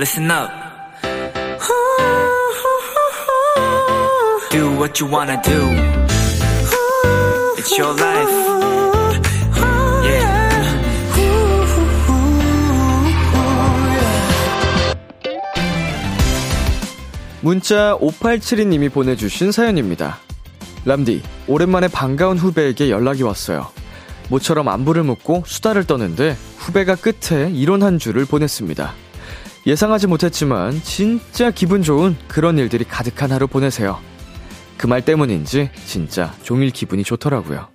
listen up. Do what you wanna do. It's your life. Yeah. 문자 5872님이 보내주신 사연입니다. 람디, 오랜만에 반가운 후배에게 연락이 왔어요. 모처럼 안부를 묻고 수다를 떠는데 후배가 끝에 이런 한 줄을 보냈습니다. 예상하지 못했지만 진짜 기분 좋은 그런 일들이 가득한 하루 보내세요. 그 말 때문인지 진짜 종일 기분이 좋더라고요.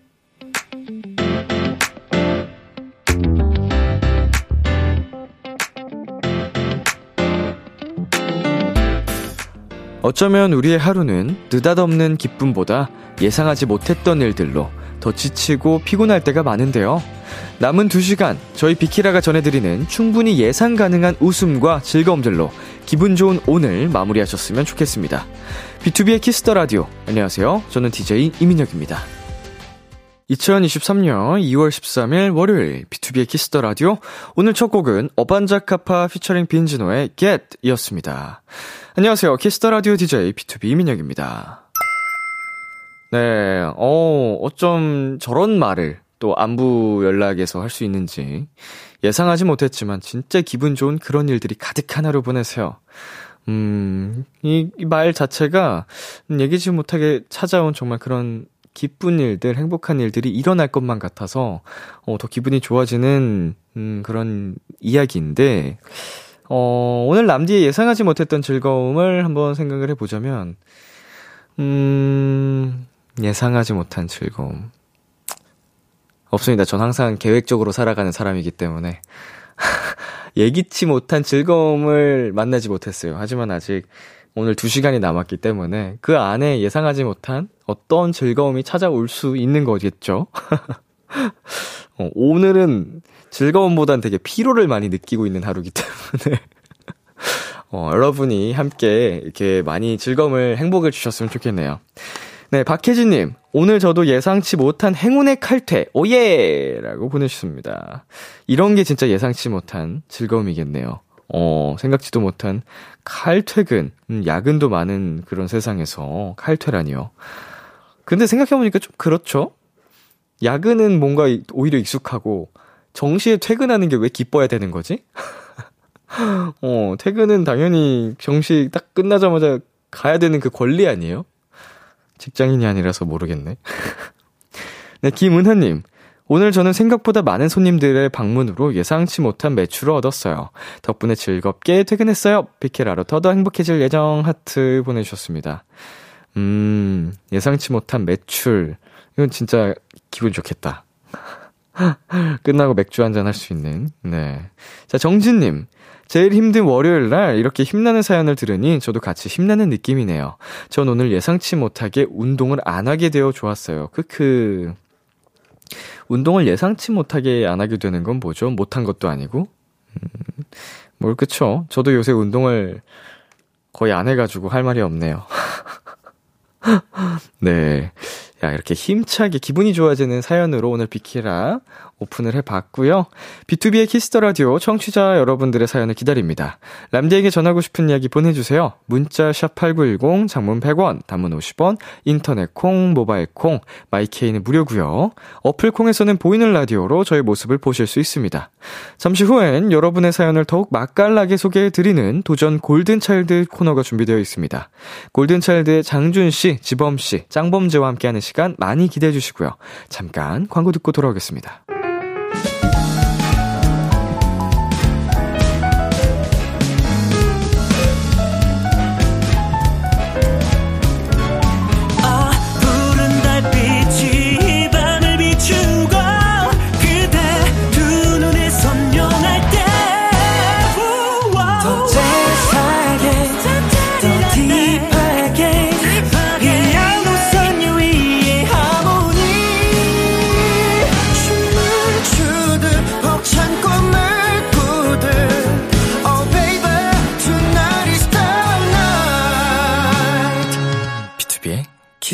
어쩌면 우리의 하루는 느닷없는 기쁨보다 예상하지 못했던 일들로 더 지치고 피곤할 때가 많은데요. 남은 2시간 저희 비키라가 전해드리는 충분히 예상 가능한 웃음과 즐거움들로 기분 좋은 오늘 마무리하셨으면 좋겠습니다. B2B의 키스터 라디오. 안녕하세요. 저는 DJ 이민혁입니다. 2023년 2월 13일 월요일 B2B의 키스터 라디오. 오늘 첫 곡은 어반자카파 피처링 빈지노의 Get 이었습니다. 안녕하세요. 키스터 라디오 DJ B2B 이민혁입니다. 네, 어, 어쩜 저런 말을 또 안부 연락에서 할 수 있는지 예상하지 못했지만 진짜 기분 좋은 그런 일들이 가득한 하루 보내세요. 음, 이 말 자체가 얘기지 못하게 찾아온 정말 그런 기쁜 일들, 행복한 일들이 일어날 것만 같아서 어, 더 기분이 좋아지는 음, 그런 이야기인데 어, 오늘 남디의 예상하지 못했던 즐거움을 한번 생각을 해보자면, 음, 예상하지 못한 즐거움. 없습니다. 전 항상 계획적으로 살아가는 사람이기 때문에. 예기치 못한 즐거움을 만나지 못했어요. 하지만 아직 오늘 2시간이 남았기 때문에 그 안에 예상하지 못한 어떤 즐거움이 찾아올 수 있는 거겠죠? 어, 오늘은 즐거움보단 되게 피로를 많이 느끼고 있는 하루기 때문에 어, 여러분이 함께 이렇게 많이 즐거움을 행복을 주셨으면 좋겠네요. 네, 박혜진님, 오늘 저도 예상치 못한 행운의 칼퇴, 오예! 라고 보내주셨습니다. 이런 게 진짜 예상치 못한 즐거움이겠네요. 어, 생각지도 못한 칼퇴근, 음, 야근도 많은 그런 세상에서 칼퇴라니요. 근데 생각해보니까 좀 그렇죠? 야근은 뭔가 오히려 익숙하고, 정시에 퇴근하는 게 왜 기뻐야 되는 거지? 어, 퇴근은 당연히 정시 딱 끝나자마자 가야 되는 그 권리 아니에요? 직장인이 아니라서 모르겠네. 네, 김은하님. 오늘 저는 생각보다 많은 손님들의 방문으로 예상치 못한 매출을 얻었어요. 덕분에 즐겁게 퇴근했어요. 비케라로 더더 행복해질 예정 하트 보내주셨습니다. 음, 예상치 못한 매출. 이건 진짜 기분 좋겠다. 끝나고 맥주 한잔 할 수 있는, 네. 자, 정진님. 제일 힘든 월요일 날 이렇게 힘나는 사연을 들으니 저도 같이 힘나는 느낌이네요. 전 오늘 예상치 못하게 운동을 안 하게 되어 좋았어요. 크크. 운동을 예상치 못하게 안 하게 되는 건 뭐죠? 못한 것도 아니고. 음, 뭘, 그쵸? 저도 요새 운동을 거의 안 해가지고 할 말이 없네요. 네. 야, 이렇게 힘차게 기분이 좋아지는 사연으로 오늘 비키라 오픈을 해봤고요. B2B의 키스터 라디오 청취자 여러분들의 사연을 기다립니다. 람디에게 전하고 싶은 이야기 보내주세요. 문자 샵 8910, 장문 100원, 단문 50원, 인터넷 콩, 모바일 콩, My K는 무료고요. 어플 콩에서는 보이는 라디오로 저의 모습을 보실 수 있습니다. 잠시 후엔 여러분의 사연을 더욱 맛깔나게 소개해드리는 도전 골든차일드 코너가 준비되어 있습니다. 골든차일드의 장준씨, 지범씨, 짱범제와 함께하는 시간 많이 기대해 주시고요. 잠깐 광고 듣고 돌아오겠습니다. Thank you.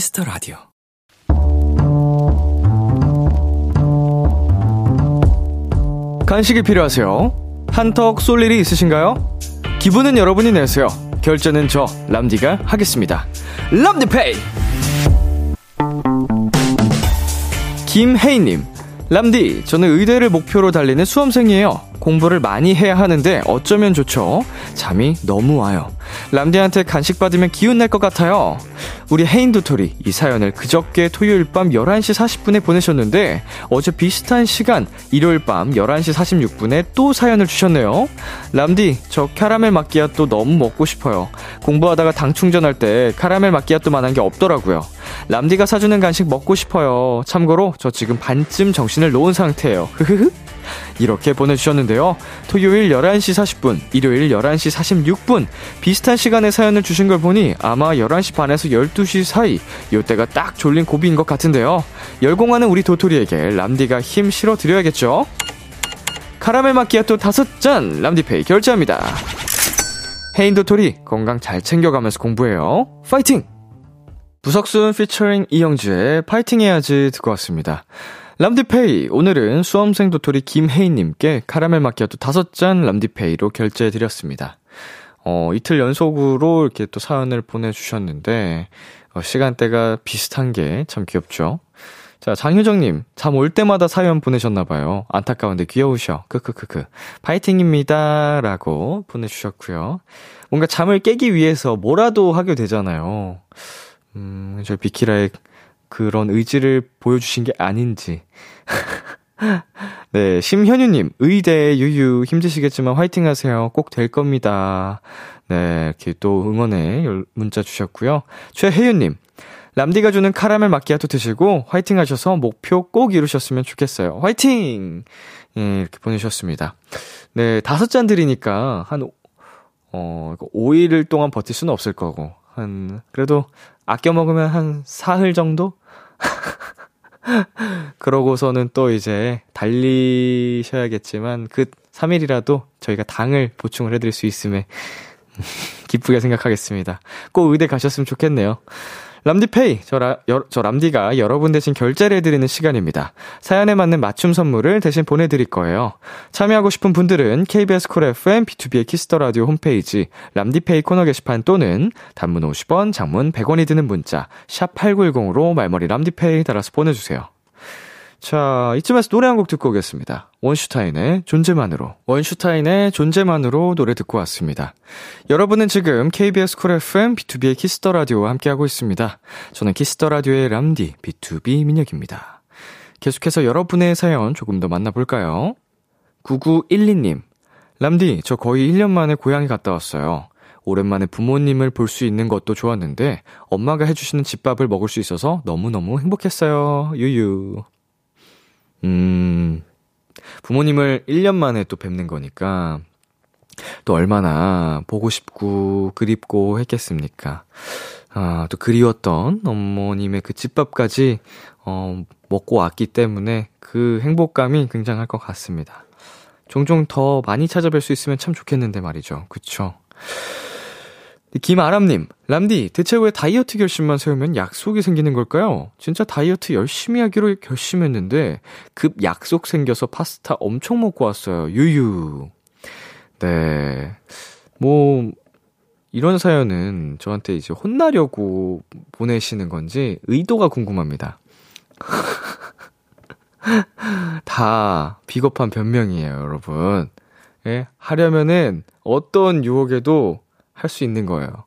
Kiss the Radio. 간식이 필요하세요? 한턱 쏠 일이 있으신가요? 기분은 여러분이 내세요. 결제는 저 람디가 하겠습니다. 람디페이. 김혜인님, 람디, 저는 의대를 목표로 달리는 수험생이에요. 공부를 많이 해야 하는데 어쩌면 좋죠? 잠이 너무 와요. 람디한테 간식 받으면 기운 날 것 같아요. 우리 혜인 도토리 이 사연을 그저께 토요일 밤 11시 40분에 보내셨는데 어제 비슷한 시간 일요일 밤 11시 46분에 또 사연을 주셨네요. 람디 저 카라멜 마끼아또 너무 먹고 싶어요. 공부하다가 당 충전할 때 카라멜 마끼아또만한 게 없더라고요. 람디가 사주는 간식 먹고 싶어요. 참고로 저 지금 반쯤 정신을 놓은 상태예요. 흐흐흐. 이렇게 보내주셨는데요. 토요일 11시 40분, 일요일 11시 46분, 비슷한 시간에 사연을 주신 걸 보니 아마 11시 반에서 12시 사이, 요때가 딱 졸린 고비인 것 같은데요. 열공하는 우리 도토리에게 람디가 힘 실어드려야겠죠? 카라멜 마키아또 다섯 잔, 람디페이 결제합니다. 헤인 도토리, 건강 잘 챙겨가면서 공부해요. 파이팅! 부석순 피처링 이영주의 파이팅 해야지 듣고 왔습니다. 람디페이. 오늘은 수험생 도토리 김혜인님께 카라멜 마키아토 5잔 람디페이로 결제해드렸습니다. 어, 이틀 연속으로 이렇게 또 사연을 보내주셨는데, 어, 시간대가 비슷한 게 참 귀엽죠? 자, 장효정님, 잠 올 때마다 사연 보내셨나봐요. 안타까운데 귀여우셔. 크크크크. 파이팅입니다. 라고 보내주셨고요. 뭔가 잠을 깨기 위해서 뭐라도 하게 되잖아요. 음, 저 비키라의 그런 의지를 보여주신 게 아닌지. 네, 심현유님, 의대 유유 힘드시겠지만 화이팅 하세요. 꼭 될 겁니다. 네, 이렇게 또 응원의 문자 주셨고요. 최혜윤님, 람디가 주는 카라멜 마키아토 드시고 화이팅 하셔서 목표 꼭 이루셨으면 좋겠어요. 화이팅! 예, 이렇게 보내주셨습니다. 네, 다섯 잔 드리니까 한, 어, 5일 동안 버틸 수는 없을 거고, 한, 그래도 아껴 먹으면 한 사흘 정도? 그러고서는 또 이제 달리셔야겠지만 그 3일이라도 저희가 당을 보충을 해드릴 수 있음에 기쁘게 생각하겠습니다. 꼭 의대 가셨으면 좋겠네요. 람디페이, 저, 라, 여, 저 람디가 여러분 대신 결제를 해드리는 시간입니다. 사연에 맞는 맞춤 선물을 대신 보내드릴 거예요. 참여하고 싶은 분들은 KBS 콜 FM, B2B의 키스터 라디오 홈페이지, 람디페이 코너 게시판 또는 단문 50원, 장문 100원이 드는 문자, 샵 8910으로 말머리 람디페이 달아서 보내주세요. 자, 이쯤에서 노래 한 곡 듣고 오겠습니다. 원슈타인의 존재만으로. 원슈타인의 존재만으로 노래 듣고 왔습니다. 여러분은 지금 KBS 쿨 FM B2B의 키스터 라디오와 함께하고 있습니다. 저는 키스터 라디오의 람디 B2B 민혁입니다. 계속해서 여러분의 사연 조금 더 만나볼까요? 9912님. 람디, 저 거의 1년 만에 고향에 갔다 왔어요. 오랜만에 부모님을 볼 수 있는 것도 좋았는데 엄마가 해주시는 집밥을 먹을 수 있어서 너무너무 행복했어요. 유유. 음, 부모님을 1년 만에 또 뵙는 거니까, 또 얼마나 보고 싶고 그립고 했겠습니까. 아, 또 그리웠던 어머님의 그 집밥까지, 어, 먹고 왔기 때문에 그 행복감이 굉장할 것 같습니다. 종종 더 많이 찾아뵐 수 있으면 참 좋겠는데 말이죠. 그쵸? 김아람님, 람디, 대체 왜 다이어트 결심만 세우면 약속이 생기는 걸까요? 진짜 다이어트 열심히 하기로 결심했는데, 급 약속 생겨서 파스타 엄청 먹고 왔어요. 유유. 네. 뭐, 이런 사연은 저한테 이제 혼나려고 보내시는 건지 의도가 궁금합니다. 다 비겁한 변명이에요, 여러분. 예? 하려면은 어떤 유혹에도 할 수 있는 거예요.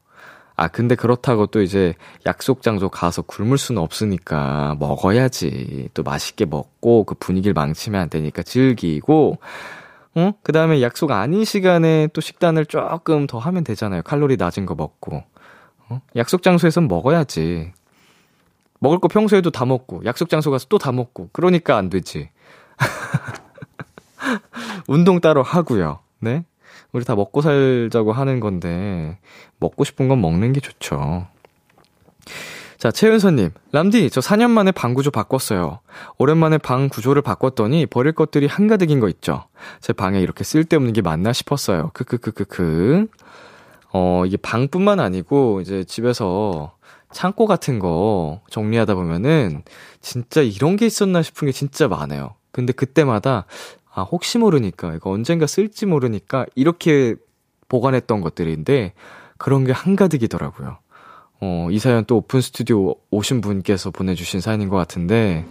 아, 근데 그렇다고 또 이제 약속 장소 가서 굶을 수는 없으니까 먹어야지. 또 맛있게 먹고 그 분위기를 망치면 안 되니까 즐기고, 어? 그 다음에 약속 아닌 시간에 또 식단을 조금 더 하면 되잖아요. 칼로리 낮은 거 먹고. 어? 약속 장소에선 먹어야지. 먹을 거 평소에도 다 먹고, 약속 장소 가서 또 다 먹고, 그러니까 안 되지. 운동 따로 하고요. 네? 우리 다 먹고 살자고 하는 건데, 먹고 싶은 건 먹는 게 좋죠. 자, 최은서님. 람디, 저 4년 만에 방 구조 바꿨어요. 오랜만에 방 구조를 바꿨더니 버릴 것들이 한가득인 거 있죠. 제 방에 이렇게 쓸데없는 게 많나 싶었어요. 크크크크크. 어, 이게 방뿐만 아니고, 이제 집에서 창고 같은 거 정리하다 보면은, 진짜 이런 게 있었나 싶은 게 진짜 많아요. 근데 그때마다 아, 혹시 모르니까, 이거 언젠가 쓸지 모르니까, 이렇게 보관했던 것들인데 그런 게 한가득이더라고요. 어, 이 사연 또 오픈 스튜디오 오신 분께서 보내주신 사연인 것 같은데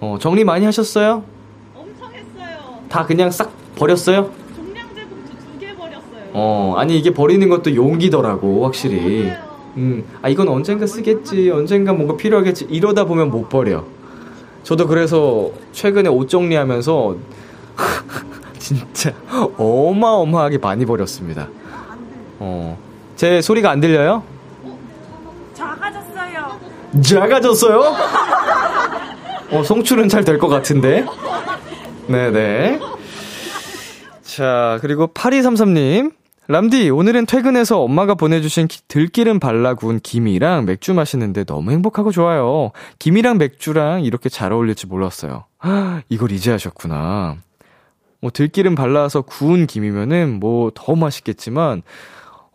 어, 정리 많이 하셨어요? 엄청 했어요. 다 그냥 싹 버렸어요? 종량제 봉투 두 개 버렸어요. 어, 아니 이게 버리는 것도 용기더라고 확실히. 맞아요. 음, 아 이건 언젠가 쓰겠지, 언젠가 뭔가 필요하겠지 이러다 보면 못 버려. 저도 그래서 최근에 옷 정리하면서 진짜 어마어마하게 많이 버렸습니다. 어, 제 소리가 안 들려요? 작아졌어요. 작아졌어요? 어, 송출은 잘 될 것 같은데. 네네. 자, 그리고 8233님. 람디, 오늘은 퇴근해서 엄마가 보내주신 기- 들기름 발라 구운 김이랑 맥주 마시는데 너무 행복하고 좋아요. 김이랑 맥주랑 이렇게 잘 어울릴지 몰랐어요. 헉, 이걸 이제 하셨구나. 뭐, 들기름 발라서 구운 김이면은 뭐 더 맛있겠지만,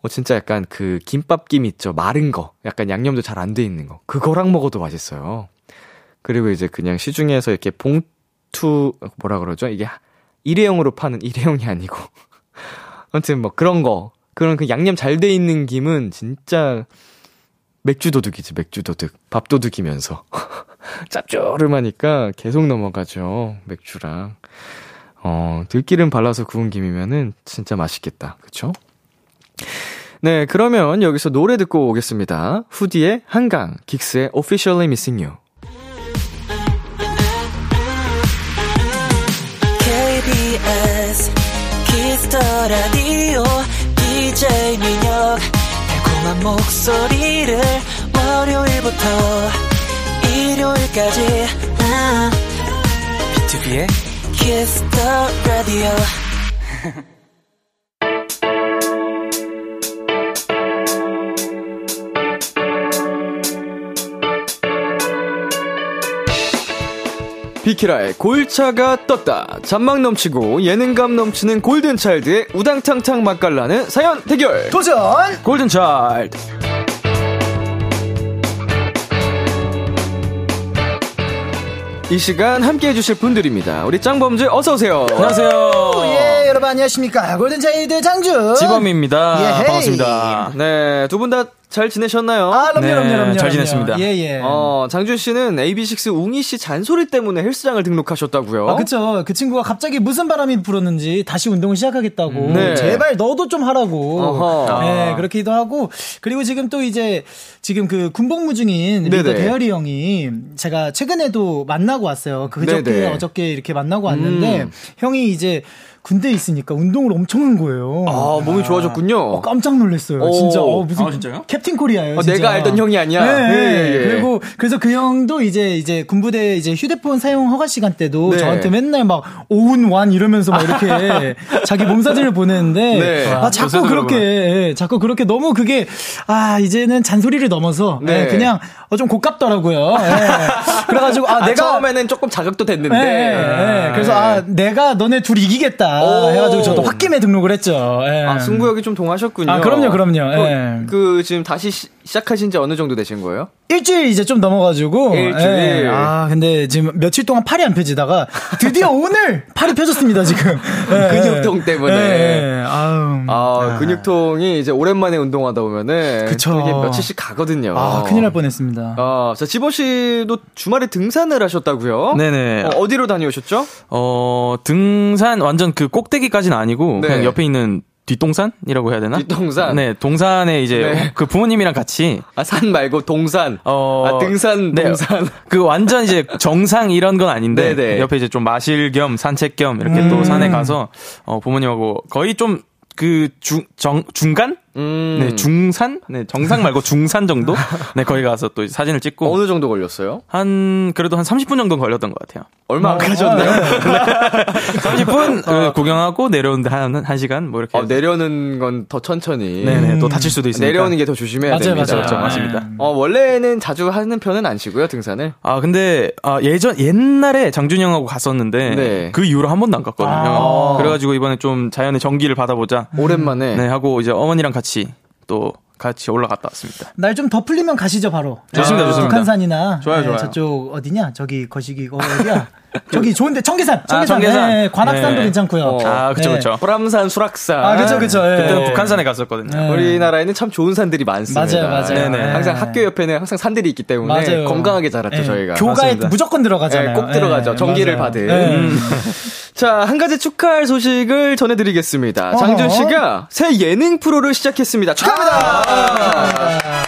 어, 진짜 약간 그 김밥 김 있죠. 마른 거. 약간 양념도 잘 안 돼 있는 거. 그거랑 먹어도 맛있어요. 그리고 이제 그냥 시중에서 이렇게 봉투, 뭐라 그러죠? 이게 일회용으로 파는 일회용이 아니고. 아무튼 뭐 그런 거. 그런 그 양념 잘 돼 있는 김은 진짜 맥주 도둑이지, 맥주 도둑. 밥 도둑이면서. 짭조름하니까 계속 넘어가죠. 맥주랑. 어, 들기름 발라서 구운 김이면은 진짜 맛있겠다. 그쵸? 네, 그러면 여기서 노래 듣고 오겠습니다. 후디의 한강, 긱스의 Officially Missing You. KBS Kiss the Radio DJ 민혁 달콤한 목소리를 월요일부터 일요일까지 아, B2B의 키스 터 라디오 비키라의 골차가 떴다. 잔망 넘치고 예능감 넘치는 골든차일드의 우당탕탕 맛깔나는 사연 대결. 도전! 골든차일드. 이 시간 함께 해주실 분들입니다. 우리 짱범즈 어서오세요. 안녕하세요. 예, 여러분 안녕하십니까. 골든차이드 장준. 지범입니다. 예헤이. 반갑습니다. 네, 두 분 다 잘 지내셨나요? 아, 그럼요, 네, 그럼요, 그럼요. 잘 지냈습니다. 예, 예. 어, 장준 씨는 AB6 웅이 씨 잔소리 때문에 헬스장을 등록하셨다고요? 아, 그쵸. 그 친구가 갑자기 무슨 바람이 불었는지 다시 운동을 시작하겠다고. 네. 제발 너도 좀 하라고. 어허. 네, 그렇기도 하고. 그리고 지금 또 이제, 지금 그 군복무 중인 리더. 대열이 형이 제가 최근에도 만나고 왔어요. 그저께, 네네. 어저께 이렇게 만나고 왔는데, 음. 형이 이제 군대에 있으니까 운동을 엄청 한 거예요. 아, 몸이 좋아졌군요. 어, 깜짝 놀랐어요. 오. 진짜. 어, 무슨 아, 진짜요? Captain Korea예요. 어, 진짜. 내가 알던 형이 아니야. 네. 예, 예, 예. 그리고 그래서 그 형도 이제 이제 군부대 이제 휴대폰 사용 허가 시간 때도 네. 저한테 맨날 막 오운완 이러면서 막 이렇게 자기 몸 사진을 보내는데 네. 아, 자꾸 요새도 그렇게 예, 자꾸 그렇게 너무 그게 아 이제는 잔소리를 넘어서 네. 예, 그냥 어, 좀 고깝더라고요. 예. 그래 가지고 아, 아, 내가 처음에는 조금 자극도 됐는데. 그래서 아 내가 너네 둘 이기겠다 오. 해가지고 저도 홧김에 등록을 했죠. 예. 아, 승부욕이 좀 동하셨군요. 아, 그럼요, 그럼요. 예. 그, 그 지금 다시 시, 시작하신 지 어느 정도 되신 거예요? 일주일 이제 좀 넘어가지고. 일주일. 예. 아, 근데 지금 며칠 동안 팔이 안 펴지다가 드디어 오늘 팔이 펴졌습니다, 지금. 예, 근육통 때문에. 예, 예. 아우. 아, 근육통이 이제 오랜만에 운동하다 보면은 그쵸. 또 이게 며칠씩 가거든요. 아, 큰일 날 뻔했습니다. 아, 자, 지보 씨도 주말에 등산을 하셨다고요? 네네. 어, 어디로 다녀오셨죠? 어, 등산 완전 그 꼭대기까지는 아니고 네. 그냥 옆에 있는 뒷동산이라고 해야 되나? 뒷동산? 네, 동산에 이제 네. 그 부모님이랑 같이 아, 산 말고 동산. 어, 아, 등산, 네, 동산. 그 완전 이제 정상 이런 건 아닌데 네네. 옆에 이제 좀 마실 겸 산책 겸 이렇게 음. 또 산에 가서 어 부모님하고 거의 좀 그 중, 정, 중간? 음. 네, 중산? 네, 정상 말고 중산 정도? 네, 거기 가서 또 사진을 찍고. 어느 정도 걸렸어요? 한, 그래도 한 30분 정도 걸렸던 것 같아요. 얼마 안 가셨네요. 30분 그 구경하고 내려오는데 한, 한 시간? 뭐 이렇게. 어, 내려오는 건 더 천천히. 네네, 또 다칠 수도 있으니까. 내려오는 게 더 조심해야 맞아요, 됩니다. 맞아요, 맞아요. 맞습니다. 어, 원래는 자주 하는 편은 아니시고요, 등산을. 아, 근데, 아, 예전, 옛날에 장준이 형하고 갔었는데, 네. 그 이후로 한 번도 안 갔거든요. 아. 그래가지고 이번에 좀 자연의 정기를 받아보자. 오랜만에. 네, 하고 이제 어머니랑 같이 또 같이 올라갔다 왔습니다. 날 좀 더 풀리면 가시죠 바로. 좋습니다, 네, 좋습니다. 북한산이나 좋아요, 네, 좋아요. 저쪽 어디냐? 저기 거시기 어, 어디야? 저기 좋은데 청계산, 청계산, 청계산. 네, 관악산도 네. 괜찮고요. 어. 아, 네. 그쵸. 호람산, 수락산. 아, 그쵸, 그쵸. 예. 그때는 북한산에 갔었거든요. 네. 우리나라에는 참 좋은 산들이 많습니다. 맞아요, 맞아요. 네네. 네. 항상 학교 옆에는 항상 산들이 있기 때문에 맞아요. 건강하게 자랐죠, 네. 저희가. 교가에 맞습니다. 무조건 들어가잖아요. 네, 꼭 들어가죠. 네, 맞아요. 받은. 자, 한 가지 축하할 소식을 전해드리겠습니다. 장준 씨가 새 예능 프로를 시작했습니다. 축하합니다! 예,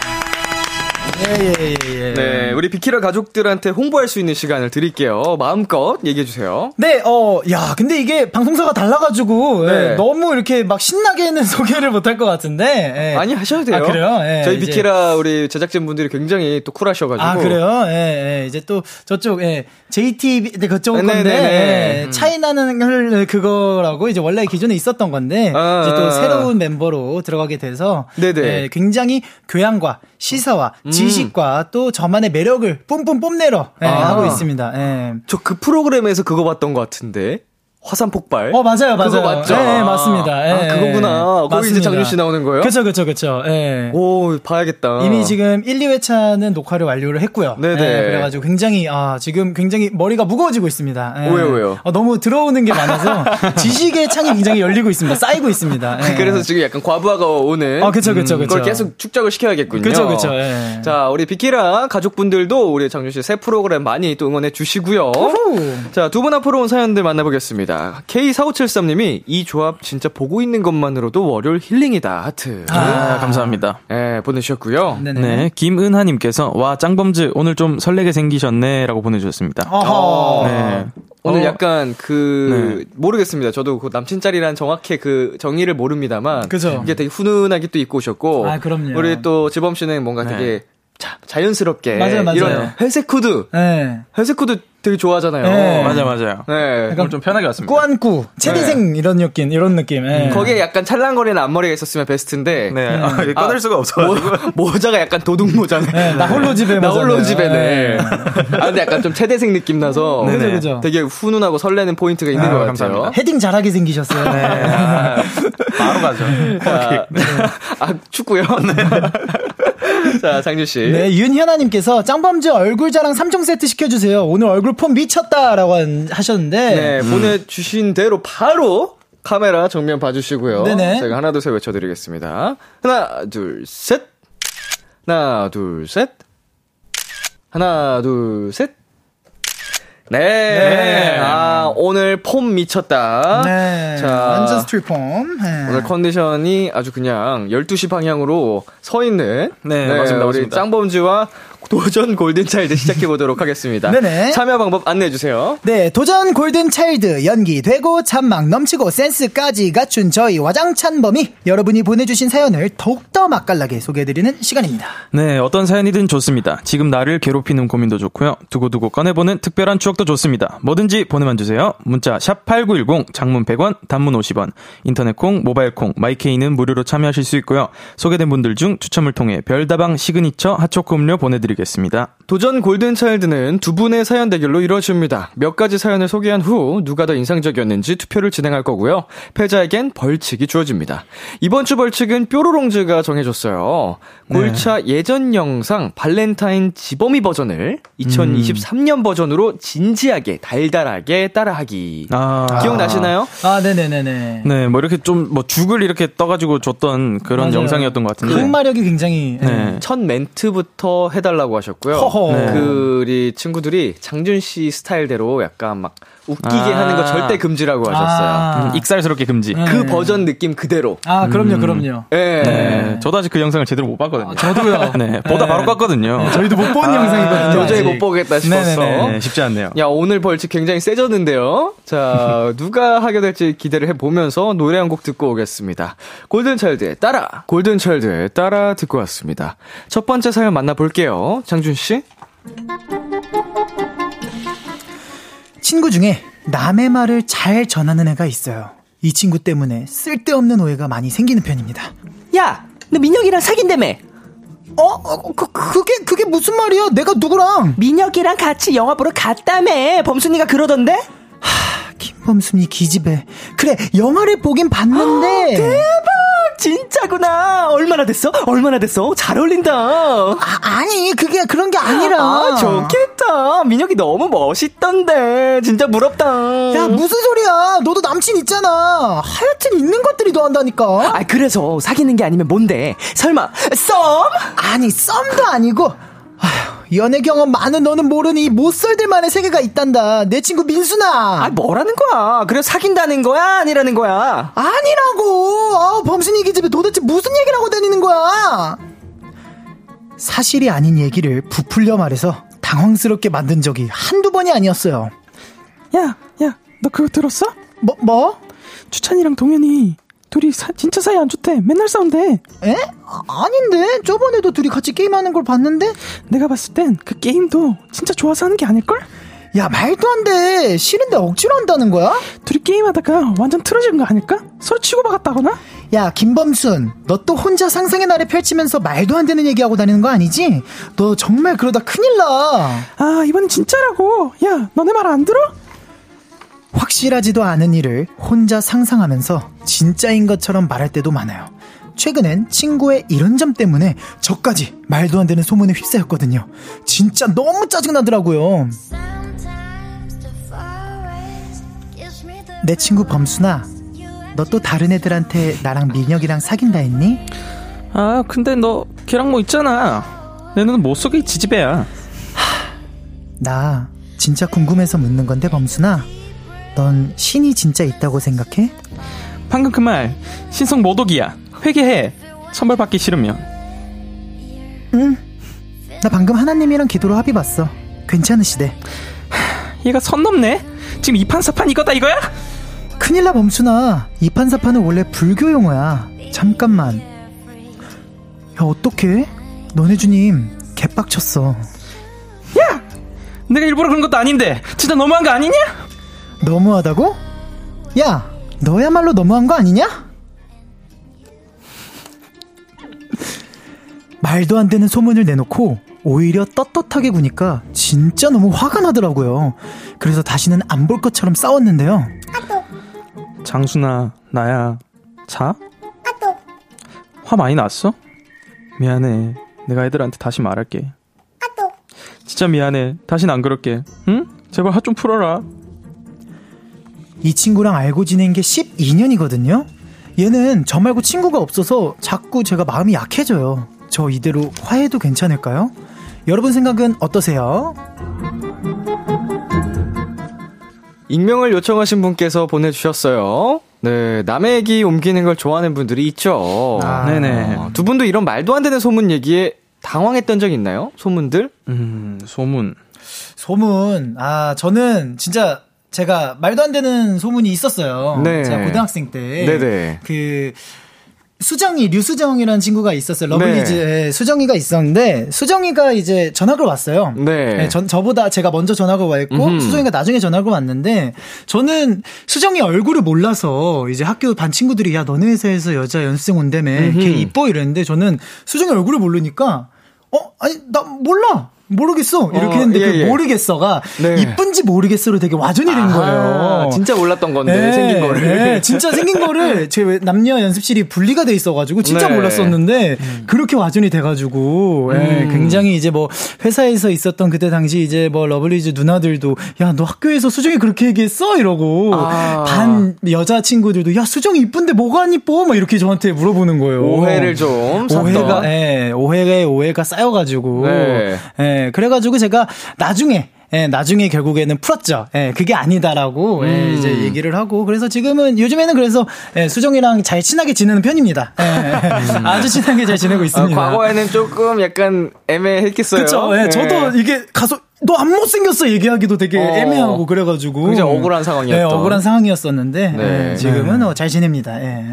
예, 예, 예. 네, 우리 비키라 가족들한테 홍보할 수 있는 시간을 드릴게요. 마음껏 얘기해 주세요. 네, 어, 야, 근데 이게 방송사가 달라가지고, 예, 네. 너무 이렇게 막 신나게는 소개를 못할 것 같은데, 예. 아니, 하셔도 돼요. 아, 그래요? 예, 저희 비키라 우리 제작진 분들이 굉장히 또 쿨하셔가지고. 아, 그래요? 예, 예. 이제 또 저쪽, 예. JTB, 네, 그쪽 네, 건데, 네, 네, 네. 예, 차이나는 걸 그거라고 이제 원래 기존에 있었던 건데, 아, 이제 또 아, 새로운 멤버로 들어가게 돼서, 네네. 음. 예, 굉장히 교양과 시사와 지식과 또 저만의 매력을 뿜뿜 뽐내러 예, 아. 하고 있습니다. 예. 저 그 프로그램에서 그거 봤던 것 같은데. 화산 폭발. 어, 맞아요, 맞아요. 그거 맞죠? 예, 예, 맞습니다. 예, 아, 그거구나. 거기 이제 맞습니다. 장준 씨 나오는 거예요? 그쵸, 그쵸, 그쵸. 예. 오, 봐야겠다. 이미 지금 1, 2회차는 녹화를 완료를 했고요. 네네. 예, 그래가지고 굉장히, 아, 지금 굉장히 머리가 무거워지고 있습니다. 예. 왜요, 왜요? 어, 너무 들어오는 게 많아서 지식의 창이 굉장히 열리고 있습니다. 쌓이고 있습니다. 예. 그래서 지금 약간 과부하가 오는. 아, 그쵸, 그쵸. 그걸 계속 축적을 시켜야겠군요. 그쵸, 예. 자, 우리 비키라 가족분들도 우리 장준 씨 새 프로그램 많이 또 응원해 주시고요. 자, 두 분 앞으로 온 사연들 만나보겠습니다. K4573님이 이 조합 진짜 보고 있는 것만으로도 월요일 힐링이다. 하트. 아, 감사합니다. 네, 보내주셨고요. 네네. 네, 김은하님께서 와 짱범즈 오늘 좀 설레게 생기셨네 라고 보내주셨습니다. 어허. 네. 오늘 어, 약간 그 네. 모르겠습니다. 저도 그 남친 짤이란 정확히 그 정의를 모릅니다만 그죠. 이게 되게 훈훈하게 또 입고 오셨고 아, 그럼요. 우리 또 지범 씨는 뭔가 네. 되게 자, 자연스럽게 맞아요, 맞아요. 이런 회색 후드 예. 회색 후드 되게 좋아하잖아요. 네. 맞아 맞아요. 네. 오늘 좀 편하게 왔습니다. 꾸안꾸, 체대생 이런 느낌, 이런 느낌. 예. 거기에 약간 찰랑거리는 앞머리가 있었으면 베스트인데 네, 아, 이게 꺼낼 수가 없어가지고. 모, 모자가 약간 도둑 모자네. 네, 나 홀로 집에 나. 홀로 집에네. 네. 아 근데 약간 좀 체대생 느낌 나서 그죠, 네네. 그죠. 되게 훈훈하고 설레는 포인트가 있는 아, 것 같아요. 감사합니다. 헤딩 잘하게 생기셨어요. 아, 바로 가죠. 자, 아, 축구요? 자, 장준 씨. 네, 윤현아 님께서 짱범즈 얼굴 자랑 3종 세트 시켜 주세요. 오늘 얼굴 폼 미쳤다라고 한- 하셨는데. 네, 보내 주신 대로 바로 카메라 정면 봐 주시고요. 네네. 제가 하나, 둘, 셋 외쳐 드리겠습니다. 하나, 둘, 셋. 하나, 둘, 셋. 하나, 둘, 셋. 네. 네. 아, 오늘 폼 미쳤다. 네. 자, 완전 스트릿 폼. 네. 오늘 컨디션이 아주 그냥 12시 방향으로 서 있는 네, 맞습니다, 우리. 짱범즈와 도전 골든차일드 시작해 보도록 하겠습니다. 네네. 참여 방법 안내해 주세요. 네, 도전 골든 차일드 연기 되고 잔망 넘치고 센스까지 갖춘 저희 와장찬범이 여러분이 보내주신 사연을 더욱더 맛깔나게 소개해드리는 시간입니다. 네, 어떤 사연이든 좋습니다. 지금 나를 괴롭히는 고민도 좋고요. 두고두고 꺼내보는 특별한 추억도 좋습니다. 뭐든지 보내만 주세요. 문자 샵 #8910 장문 100원, 단문 50원. 인터넷 콩, 모바일 콩, My K는 무료로 참여하실 수 있고요. 소개된 분들 중 추첨을 통해 별다방 시그니처 핫초코 음료 보내드 리겠습니다. 도전 골든차일드는 두 분의 사연 대결로 이루어집니다. 몇 가지 사연을 소개한 후 누가 더 인상적이었는지 투표를 진행할 거고요. 패자에겐 벌칙이 주어집니다. 이번 주 벌칙은 뾰로롱즈가 정해줬어요. 골차 예전 영상 발렌타인 지범이 버전을 2023년 버전으로 진지하게 달달하게 따라하기. 아, 기억나시나요? 아, 네네네네. 네, 뭐 이렇게 좀 뭐 죽을 이렇게 떠가지고 줬던 그런 맞아요. 영상이었던 것그 같은데. 흑마력이 굉장히. 예. 네. 첫 멘트부터 해달라고 하셨고요. 허허. 네. 그 우리 친구들이 장준 씨 스타일대로 약간 막 웃기게 아. 하는 거 절대 금지라고 하셨어요. 아. 음, 익살스럽게 금지. 네. 그 버전 느낌 그대로. 아, 그럼요, 그럼요. 예. 네, 저도 아직 그 영상을 제대로 못 봤거든요. 저도요. 네, 보다 바로 껐거든요. 저희도 못 본 영상이거든요. 도저히. 못 보겠다 싶었어. 네네네. 네, 쉽지 않네요. 야, 오늘 벌칙 굉장히 세졌는데요. 자, 누가 하게 될지 기대를 해보면서 노래 한 곡 듣고 오겠습니다. 골든차일드의 따라! 골든차일드의 따라 듣고 왔습니다. 첫 번째 사연 만나볼게요. 장준씨? 친구 중에 남의 말을 잘 전하는 애가 있어요. 이 친구 때문에 쓸데없는 오해가 많이 생기는 편입니다. 야, 너 민혁이랑 사귄다며? 어? 어, 그, 그게, 그게 무슨 말이야? 내가 누구랑? 민혁이랑 같이 영화 보러 갔다며? 범순이가 그러던데? 김범순이 기집애. 그래, 영화를 보긴 봤는데. 대박! 진짜구나. 얼마나 됐어? 얼마나 됐어? 잘 어울린다. 아, 아니, 그게 그런 게 아니라. 아, 좋겠다. 민혁이 너무 멋있던데. 진짜 부럽다. 야, 무슨 소리야. 너도 남친 있잖아. 하여튼 있는 것들이 너 한다니까. 아, 그래서 사귀는 게 아니면 뭔데? 설마, 썸? 아니, 썸도 아니고. 아휴, 연애 경험 많은 너는 모르니 못설들만의 세계가 있단다. 내 친구 민수나. 아, 뭐라는 거야? 그래 사귄다는 거야? 아니라는 거야? 아니라고! 아, 범순이 기집애 도대체 무슨 얘기를 하고 다니는 거야? 사실이 아닌 얘기를 부풀려 말해서 당황스럽게 만든 적이 한두 번이 아니었어요. 야, 야, 너 그거 들었어? 뭐, 뭐? 추찬이랑 동현이 둘이 사- 진짜 사이 안 좋대. 맨날 싸운대. 에? 아, 아닌데? 저번에도 둘이 같이 게임하는 걸 봤는데? 내가 봤을 땐 그 게임도 진짜 좋아서 하는 게 아닐걸? 야, 말도 안 돼. 싫은데 억지로 한다는 거야? 둘이 게임하다가 완전 틀어진 거 아닐까? 서로 치고받았다거나? 야, 김범순. 너 또 혼자 상상의 나래 펼치면서 말도 안 되는 얘기하고 다니는 거 아니지? 너 정말 그러다 큰일 나. 아, 이번엔 진짜라고. 야, 너네 말 안 들어? 확실하지도 않은 일을 혼자 상상하면서 진짜인 것처럼 말할 때도 많아요. 최근엔 친구의 이런 점 때문에 저까지 말도 안 되는 소문에 휩싸였거든요. 진짜 너무 짜증나더라고요. 내 친구 범수나, 너 또 다른 애들한테 나랑 민혁이랑 사귄다 했니? 아, 근데 너 걔랑 뭐 있잖아. 내 눈은 못 속이 지지배야. 나 진짜 궁금해서 묻는 건데 범수나, 넌 신이 진짜 있다고 생각해? 방금 그 말 신성 모독이야. 회개해. 선발 받기 싫으면. 응. 나 방금 하나님이랑 기도로 합의 봤어. 괜찮으시대. 얘가 선 넘네. 지금 이판사판 이거다 이거야? 큰일 나 범순아 이판사판은 원래 불교 용어야 잠깐만 야 어떡해 너네 주님 개빡쳤어 내가 일부러 그런 것도 아닌데 진짜 너무한 거 아니냐? 너무하다고? 야 너야말로 너무한 거 아니냐? 말도 안 되는 소문을 내놓고 오히려 떳떳하게 구니까 진짜 너무 화가 나더라고요 그래서 다시는 안 볼 것처럼 싸웠는데요 장순아 나야 자? 화 많이 났어? 미안해 내가 애들한테 다시 말할게 진짜 미안해 다신 안 그럴게 응? 제발 화 좀 풀어라 이 친구랑 알고 지낸 게 12년이거든요? 얘는 저 말고 친구가 없어서 자꾸 제가 마음이 약해져요. 저 이대로 화해도 괜찮을까요? 여러분 생각은 어떠세요? 익명을 요청하신 분께서 보내주셨어요. 네, 남의 얘기 옮기는 걸 좋아하는 분들이 있죠. 아. 네네. 어, 두 분도 이런 말도 안 되는 소문 얘기에 당황했던 적 있나요? 소문들? 음 소문 소문, 아, 저는 진짜 제가 말도 안 되는 소문이 있었어요. 네. 제가 고등학생 때. 네네. 그, 수정이, 류수정이라는 친구가 있었어요. 러블리즈에 수정이가 있었는데, 수정이가 이제 전학을 왔어요. 네. 네, 전, 저보다 제가 먼저 전학을 와 있고, 음흠. 수정이가 나중에 전학을 왔는데, 저는 수정이 얼굴을 몰라서, 이제 학교 반 친구들이, 야, 너네 회사에서 여자 연습생 온다며, 걔 이뻐 이랬는데, 저는 수정이 얼굴을 모르니까, 어? 아니, 나 몰라! 모르겠어! 이렇게 어, 했는데, 예, 그 예. 모르겠어가, 네. 이쁜지 모르겠어로 되게 와전이 된 거예요. 아, 진짜 몰랐던 건데, 네, 생긴 거를. 네, 진짜 생긴 거를 제외 남녀 연습실이 분리가 돼 있어가지고 진짜 네. 몰랐었는데 그렇게 와전이 돼가지고 예, 음. 굉장히 이제 뭐 회사에서 있었던 그때 당시 이제 뭐 러블리즈 누나들도 야 너 학교에서 수정이 그렇게 얘기했어 이러고 아. 반 여자 친구들도 야 수정이 이쁜데 뭐가 안 이뻐 막 이렇게 저한테 물어보는 거예요. 오해를 좀. 오해가 예, 오해에 오해가 쌓여가지고 네. 예, 그래가지고 제가 나중에 예, 나중에 결국에는 풀었죠. 예, 그게 아니다라고 예, 음. 이제 얘기를 하고 그래서 지금은 요즘에는 그래서 예, 수정이랑 잘 친하게 지내는 편입니다. 예, 아주 친하게 잘 지내고 아, 있습니다. 과거에는 조금 약간 애매했겠어요. 그쵸. 예, 네. 저도 이게 가서 너안 못생겼어 얘기하기도 되게 어. 애매하고 그래가지고 굉장히 억울한 상황이었던. 예, 억울한 상황이었었는데 네. 예, 지금은 어, 잘 지냅니다. 예.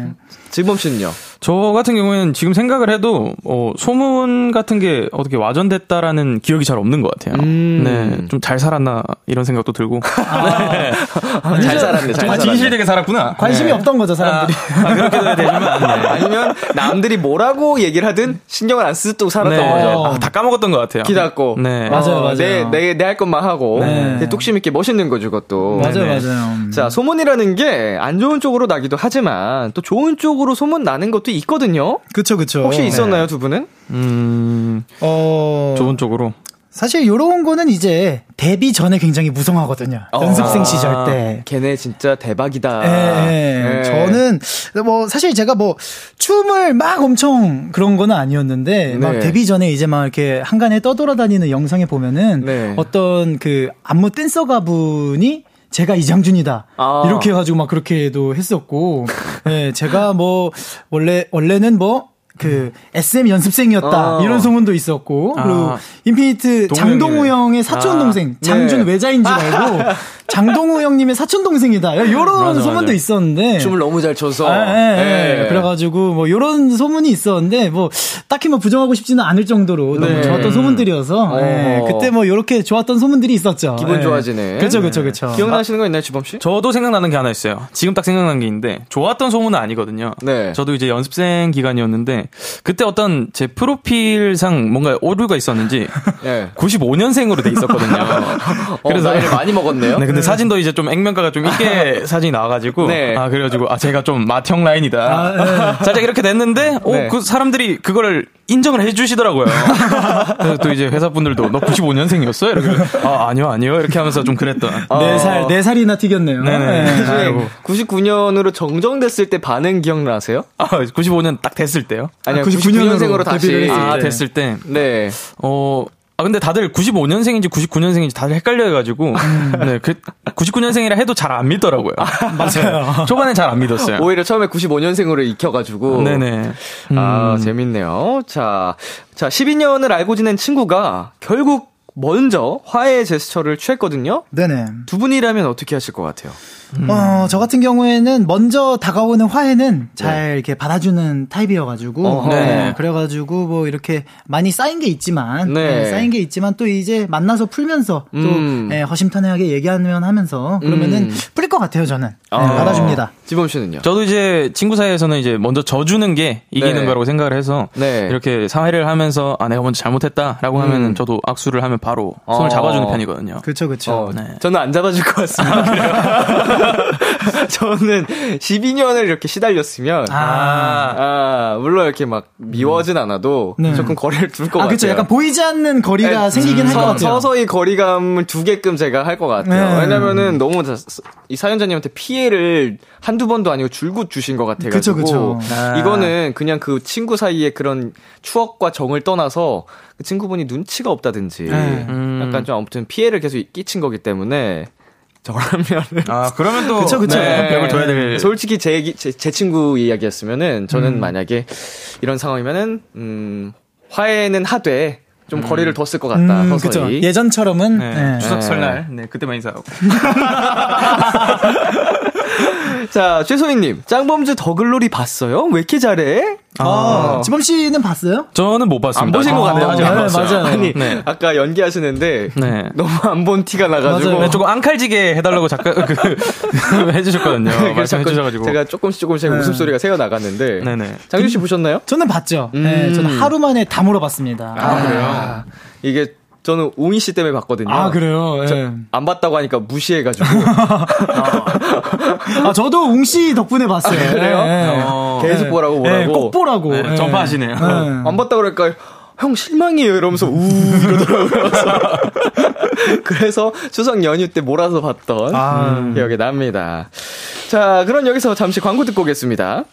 지범 씨는요? 저 같은 경우에는 지금 생각을 해도 어, 소문 같은 게 어떻게 와전됐다라는 기억이 잘 없는 것 같아요. 음. 네, 좀 잘 살았나 이런 생각도 들고. 네. 잘 살았네, 잘 정말 살았네. 진실되게 살았구나. 관심이 네. 없던 거죠 사람들이. 아, 그렇게도 되지만 네. 아니면 남들이 뭐라고 얘기를 하든 신경을 안 쓰고 살았던 네. 거죠. 아, 다 까먹었던 것 같아요. 기다고. 네. 맞아요, 맞아요. 내, 내, 내 할 것만 하고. 네. 뚝심 있게 멋있는 거죠, 그것도. 맞아요. 맞아요. 자, 소문이라는 게 안 좋은 쪽으로 나기도 하지만 또 좋은 쪽으로 소문 나는 것도 것도 있거든요. 그쵸, 그쵸. 혹시 네. 있었나요, 두 분은? 음, 어. 좋은 쪽으로. 사실 요런 거는 이제 데뷔 전에 굉장히 무성하거든요. 연습생 아, 시절 때. 걔네 진짜 대박이다. 예, 예. 예. 저는 뭐 사실 제가 뭐 춤을 막 엄청 그런 거는 아니었는데 막 네. 데뷔 전에 이제 막 이렇게 한간에 떠돌아다니는 영상에 보면은 네. 어떤 그 안무 댄서 가분이 제가 이장준이다 아. 이렇게 해가지고 막 그렇게도 했었고 예, 제가 뭐 원래 원래는 뭐 그 SM 연습생이었다 아. 이런 소문도 있었고 그리고 아. 인피니트 동우 장동우. 형의 사촌 아. 동생 장준 네. 외자인 줄 알고 장동우 형님의 사촌 동생이다 이런 맞아, 소문도 맞아. 있었는데 춤을 너무 잘 춰서. 아, 예, 예. 예. 그래가지고 뭐 요런 소문이 있었는데 뭐 딱히 뭐 부정하고 싶지는 않을 정도로 네. 너무 좋았던 소문들이어서 예, 어. 그때 뭐 요렇게 좋았던 소문들이 있었죠. 기분 예. 좋아지네. 그쵸 그쵸 그쵸. 기억나시는 거 있나요, 주범 씨? 저도 생각나는 게 하나 있어요. 지금 딱 생각난 게 있는데 좋았던 소문은 아니거든요. 네. 저도 이제 연습생 기간이었는데 그때 어떤 제 프로필상 뭔가 오류가 있었는지 예. 95년생으로 돼 있었거든요. 어, 나이를 많이 먹었네요. 네, 근데 사진도 이제 좀 액면가가 좀 있게 사진이 나와가지고 네. 아 그래가지고 아 제가 좀 맏형 라인이다. 아, 살짝 이렇게 됐는데, 네. 오, 그 사람들이 그거를 인정을 해주시더라고요. 그래서 또 이제 회사분들도 너 95년생이었어? 이렇게 아 아니요 아니요 이렇게 하면서 좀 그랬던. 네 살, 네 살이나 튀겼네요. 네네. 예. 아이고. 99년으로 정정됐을 때 반응 기억나세요? 아 95년 딱 됐을 때요? 아니요, 99 99년생으로 다시. 데뷔를 했을 아 때. 됐을 때. 네. 어. 아 근데 다들 95년생인지 99년생인지 다들 헷갈려가지고 네, 그 99년생이라 해도 잘 안 믿더라고요. 맞아요. 초반에 잘안 믿었어요. 오히려 처음에 95년생으로 익혀가지고. 네네. 아, 음. 재밌네요. 자, 자, 12년을 알고 지낸 친구가 결국 먼저 화해 제스처를 취했거든요. 네네. 두 분이라면 어떻게 하실 것 같아요? 어, 저 같은 경우에는 먼저 다가오는 화해는 잘 이렇게 받아주는 타입이어가지고, 네. 어허. 네, 그래가지고 뭐 이렇게 많이 쌓인 게 있지만, 네. 네, 쌓인 게 있지만 또 이제 만나서 풀면서 또 음. 예, 허심탄회하게 얘기하면 하면서 그러면은 음. 풀릴 것 같아요 저는 네, 아. 받아줍니다. 지범 씨는요? 저도 이제 친구 사이에서는 이제 먼저 져주는 게 이기는 네. 거라고 생각을 해서 네. 이렇게 사회를 하면서 아 내가 먼저 잘못했다라고 음. 하면은 저도 악수를 하면 바로 손을 어. 잡아주는 편이거든요. 그렇죠 그렇죠. 어, 네. 저는 안 잡아줄 것 같습니다. 저는 12년을 이렇게 시달렸으면, 아. 아, 물론 이렇게 막 미워진 않아도 네. 조금 거리를 둘것아 같아요. 그렇죠. 약간 보이지 않는 거리가 네, 생기긴 할것 서- 같아요. 서서히 거리감을 두게끔 제가 할 것 같아요. 네. 왜냐면은 너무 자- 이 사연자님한테 피해를 한두 번도 아니고 줄곧 주신 것 같아가지고. 그쵸, 그쵸. 아. 이거는 그냥 그 친구 사이에 그런 추억과 정을 떠나서 그 친구분이 눈치가 없다든지 네. 음. 약간 좀 아무튼 피해를 계속 끼친 거기 때문에 저라면은 아 그러면 또 그쵸, 그쵸. 네, 벽을 둬야 될. 솔직히 제, 얘기- 제, 제 친구 이야기였으면은 저는 음. 만약에 이런 상황이면은 음 화해는 하되 좀 거리를 뒀을 것 같다 음. 서서히 예전처럼은 네, 네. 추석 네. 설날 네 그때만 인사하고. 자, 최소희님, 짱범즈 더글로리 봤어요? 왜 이렇게 잘해? 아, 지범 씨는 봤어요? 저는 못안 봤습니다. 보신 것 같네요. 아직 안 네, 봤어요. 맞아요. 아니, 네. 아까 연기하시는데, 네. 너무 안 본 티가 나가지고. 네, 조금 앙칼지게 해달라고 작가 그, 해주셨거든요. 자꾸 말씀해주셔가지고. 제가 조금씩 조금씩 웃음 소리가 새어 나갔는데. 네네. 장준 씨 보셨나요? 저는 봤죠. 음. 네, 저는 하루 만에 다 물어봤습니다. 아, 그래요? 이게 저는 웅이 씨 때문에 봤거든요. 아, 그래요? 예. 안 봤다고 하니까 무시해가지고. 아, 저도 웅 씨 덕분에 봤어요. 아, 그래요? 예, 예. 어, 계속 예. 보라고 예, 보라고. 꼭 보라고. 네, 예. 전파하시네요. 예. 안 봤다 고 그러니까 형 실망이에요 이러면서 우 이러더라고요. 그래서 추석 연휴 때 몰아서 봤던 아. 기억이 납니다. 자, 그럼 여기서 잠시 광고 듣고 오겠습니다.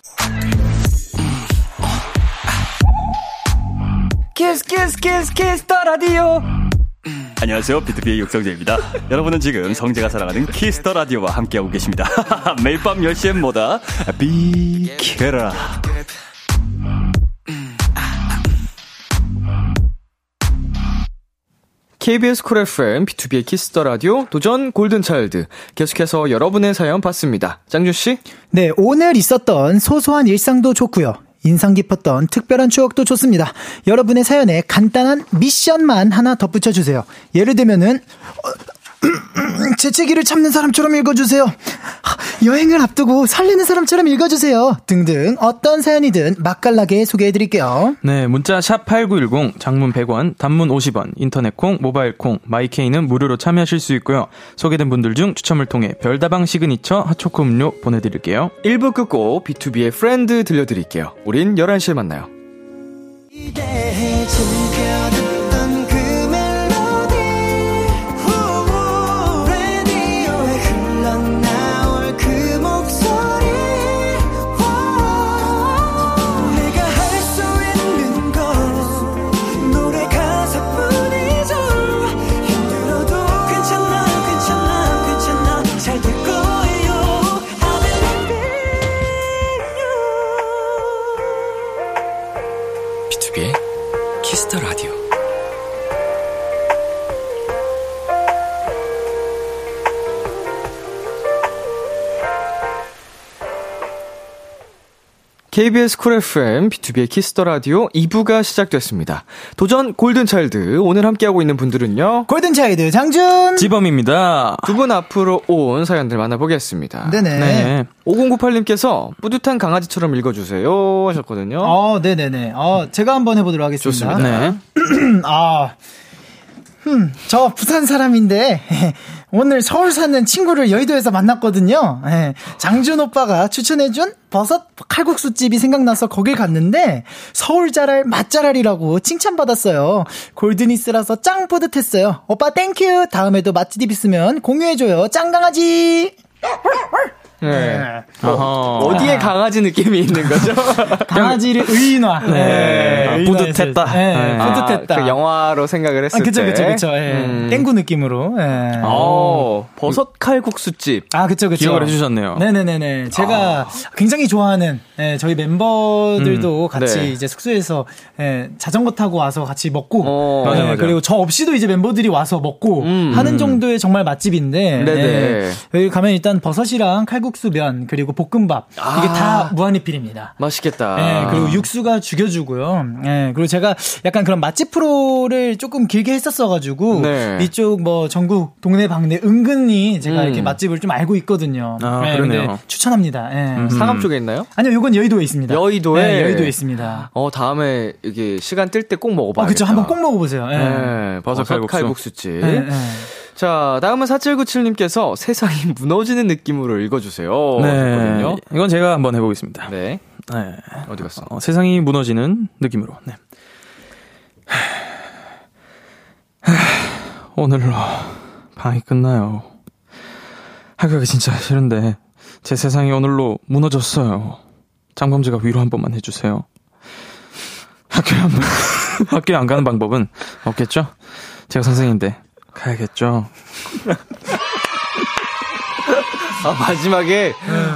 Kiss kiss kiss, Kiss the Radio 안녕하세요. 비투비의 육성재입니다. 여러분은 지금 성재가 사랑하는 Kiss the Radio와 함께하고 계십니다. 매일 밤 10시엔 뭐다? 비키라. KBS Cool FM, B2B의 키스터 라디오, 도전 골든차일드. 계속해서 여러분의 사연 봤습니다. 짱준씨? 네, 오늘 있었던 소소한 일상도 좋고요. 인상 깊었던 특별한 추억도 좋습니다. 여러분의 사연에 간단한 미션만 하나 덧붙여 주세요. 예를 들면은 어, 재채기를 참는 사람처럼 읽어주세요. 여행을 앞두고 설레는 사람처럼 읽어주세요. 등등 어떤 사연이든 맛깔나게 소개해드릴게요. 네, 문자 샵 8910, 장문 100원, 단문 50원, 인터넷 콩, 모바일 콩, 마이케이는 무료로 참여하실 수 있고요. 소개된 분들 중 추첨을 통해 별다방 시그니처 핫초코 음료 보내드릴게요. 1부 끝 곡 BTOB의 Friend 들려드릴게요. 우린 11시에 만나요. KBS Cool FM, B2B의 키스터 라디오 2부가 시작됐습니다. 도전 골든차일드. 오늘 함께하고 있는 분들은요. 골든차일드 장준. 지범입니다. 두 분 앞으로 온 사연들 만나보겠습니다. 네네. 네. 5098님께서 뿌듯한 강아지처럼 읽어주세요 하셨거든요. 어, 네네네. 어, 제가 한번 해보도록 하겠습니다. 좋습니다. 네. 아, 음, 저 부산 사람인데, 오늘 서울 사는 친구를 여의도에서 만났거든요. 예, 장준 오빠가 추천해준 버섯 칼국수 집이 생각나서 거길 갔는데, 서울 잘알 맛잘알이라고 칭찬받았어요. 골드니스라서 짱 뿌듯했어요. 오빠 thank you! 다음에도 맛집 있으면 공유해줘요. 짱 강아지! 네. 어허. 어디에 강아지 느낌이 있는 거죠? 강아지를 의인화. 네. 아, 의인화했을 뿌듯했다. 때. 네, 네. 뿌듯했다. 아, 그 영화로 생각을 했을 아, 그쵸, 때. 그쵸, 그쵸. 예. 음. 땡구 느낌으로. 예. 어, 버섯 칼국수집. 아, 그쵸, 그쵸. 기억을 해주셨네요. 네네네네. 제가 굉장히 좋아하는, 예, 저희 멤버들도 음, 같이 네. 이제 숙소에서, 예, 자전거 타고 와서 같이 먹고, 어, 예, 맞아, 맞아. 그리고 저 없이도 이제 멤버들이 와서 먹고 음. 하는 정도의 정말 맛집인데, 네네. 예, 여기 가면 일단 버섯이랑 칼국수 면, 그리고 볶음밥, 이게 아. 다 무한리필입니다. 맛있겠다. 예, 그리고 육수가 죽여주고요. 예, 그리고 제가 약간 그런 맛집 프로를 조금 길게 했었어가지고, 네. 이쪽 뭐 전국 동네 방네 은근히 제가 음. 이렇게 맛집을 좀 알고 있거든요. 아, 예, 그러네요. 추천합니다. 예. 상암 쪽에 있나요? 아니요, 요건 여의도에 있습니다. 여의도에? 네, 여의도에 있습니다. 어, 다음에 이게 시간 뜰 때 꼭 먹어봐야겠다. 아, 그쵸. 한번 꼭 먹어보세요. 예. 네, 버섯 칼국수. 칼국수집. 자, 다음은 4797님께서 세상이 무너지는 느낌으로 읽어주세요. 네. 했거든요. 이건 제가 한번 해보겠습니다. 네. 네. 어디 갔어? 어, 세상이 무너지는 느낌으로. 네. 오늘로 방이 끝나요. 학교 가기 진짜 싫은데 제 세상이 오늘로 무너졌어요. 장범주가 위로 한 번만 해주세요. 학교에 안, 학교에 안 가는 방법은 없겠죠? 제가 선생인데 가야겠죠? 아, 마지막에,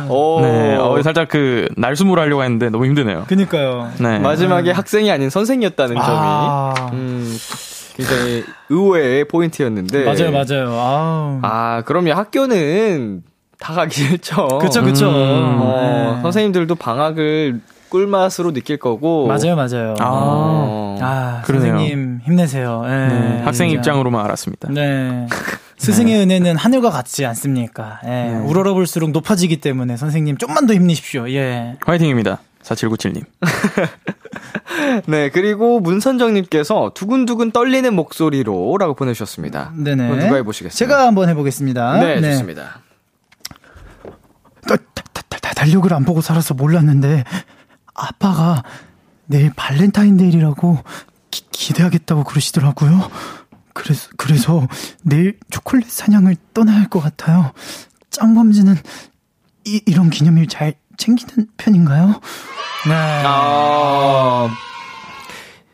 어, 네, 어, 살짝 그 날숨을 하려고 했는데 너무 힘드네요. 그니까요. 네. 마지막에 학생이 아닌 선생이었다는 아. 점이, 음, 굉장히 의외의 포인트였는데. 맞아요, 맞아요. 아우. 아, 그러면 학교는 다 가기 싫죠. 그쵸, 그쵸. 어, 네. 선생님들도 방학을 꿀맛으로 느낄 거고. 맞아요, 맞아요. 아, 어. 아, 그러네요. 선생님 힘내세요. 예, 네, 학생 진짜. 입장으로만 알았습니다. 네. 스승의 은혜는 하늘과 같지 않습니까? 예. 우러러볼수록 높아지기 때문에 선생님 좀만 더 힘내십시오. 예. 화이팅입니다. 4797님. 네, 그리고 문선정님께서 두근두근 떨리는 목소리로 라고 보내주셨습니다. 네네. 누가 해보시겠어요? 제가 한번 해보겠습니다. 네, 좋습니다. 다, 다, 다, 다, 달력을 안 보고 살아서 몰랐는데 아빠가 내일 발렌타인데이라고 기, 기대하겠다고 그러시더라고요. 그래서 그래서 내일 초콜릿 사냥을 떠나야 할 것 같아요. 짱범지는 이, 이런 기념일 잘 챙기는 편인가요? 네. 아,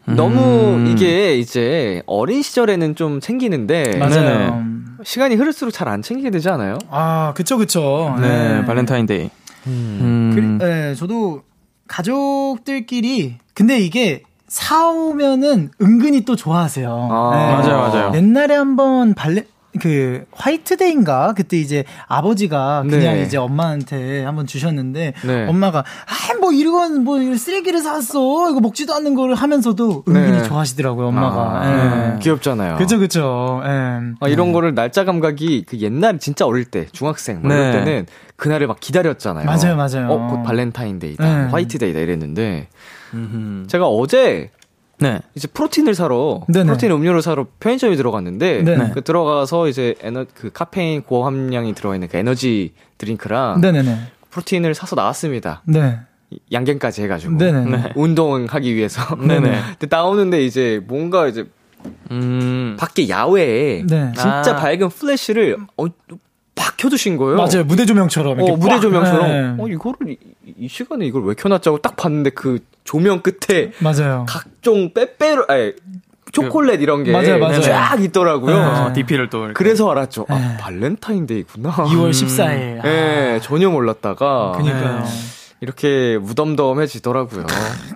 너무 이게 이제 어린 시절에는 좀 챙기는데 맞아요. 시간이 흐를수록 잘 안 챙기게 되지 않아요? 아, 그쵸, 그쵸. 네, 발렌타인데이. 음. 그, 네, 저도 가족들끼리 근데 이게 사오면은 은근히 또 좋아하세요. 아, 네. 맞아요, 맞아요. 옛날에 한번 발레 그 화이트데이인가 그때 이제 아버지가 그냥 네. 이제 엄마한테 한번 주셨는데 네. 엄마가 아뭐 이건 뭐 이런 쓰레기를 샀어 이거 먹지도 않는 거를 하면서도 은근히 네. 좋아하시더라고요 엄마가. 아, 예. 귀엽잖아요. 그죠 그죠. 예. 아, 이런 거를 날짜 감각이 그 옛날 진짜 어릴 때 중학생 뭐 이럴 네. 때는 그날을 막 기다렸잖아요. 맞아요, 맞아요. 어, 곧 발렌타인데이다, 네. 화이트데이다 이랬는데 음흠. 제가 어제 네. 이제 프로틴을 사러 네네. 프로틴 음료를 사러 편의점에 들어갔는데 네네. 그 들어가서 이제 에너 그 카페인 고함량이 들어있는 그 에너지 드링크랑 네네네. 프로틴을 사서 나왔습니다. 네. 양갱까지 해가지고 네네네. 운동하기 위해서. 네네. 근데 나오는데 이제 뭔가 이제 음. 밖에 야외에 네. 진짜 아. 밝은 플래시를 어, 팍 켜두신 거예요. 맞아요 무대 조명처럼. 어, 무대 꽉. 조명처럼. 네. 어, 이거를, 이, 이 시간에 이걸 왜 켜놨자고 딱 봤는데 그 조명 끝에 맞아요. 각종 빼빼로, 아니, 초콜릿 이런 게 맞아요, 맞아요. 쫙 있더라고요. 어, DP를 또. 이렇게. 그래서 알았죠. 아, 네. 발렌타인데이구나. 2월 14일. 예, 전혀 몰랐다가. 그니까요. 이렇게 무덤덤해지더라고요.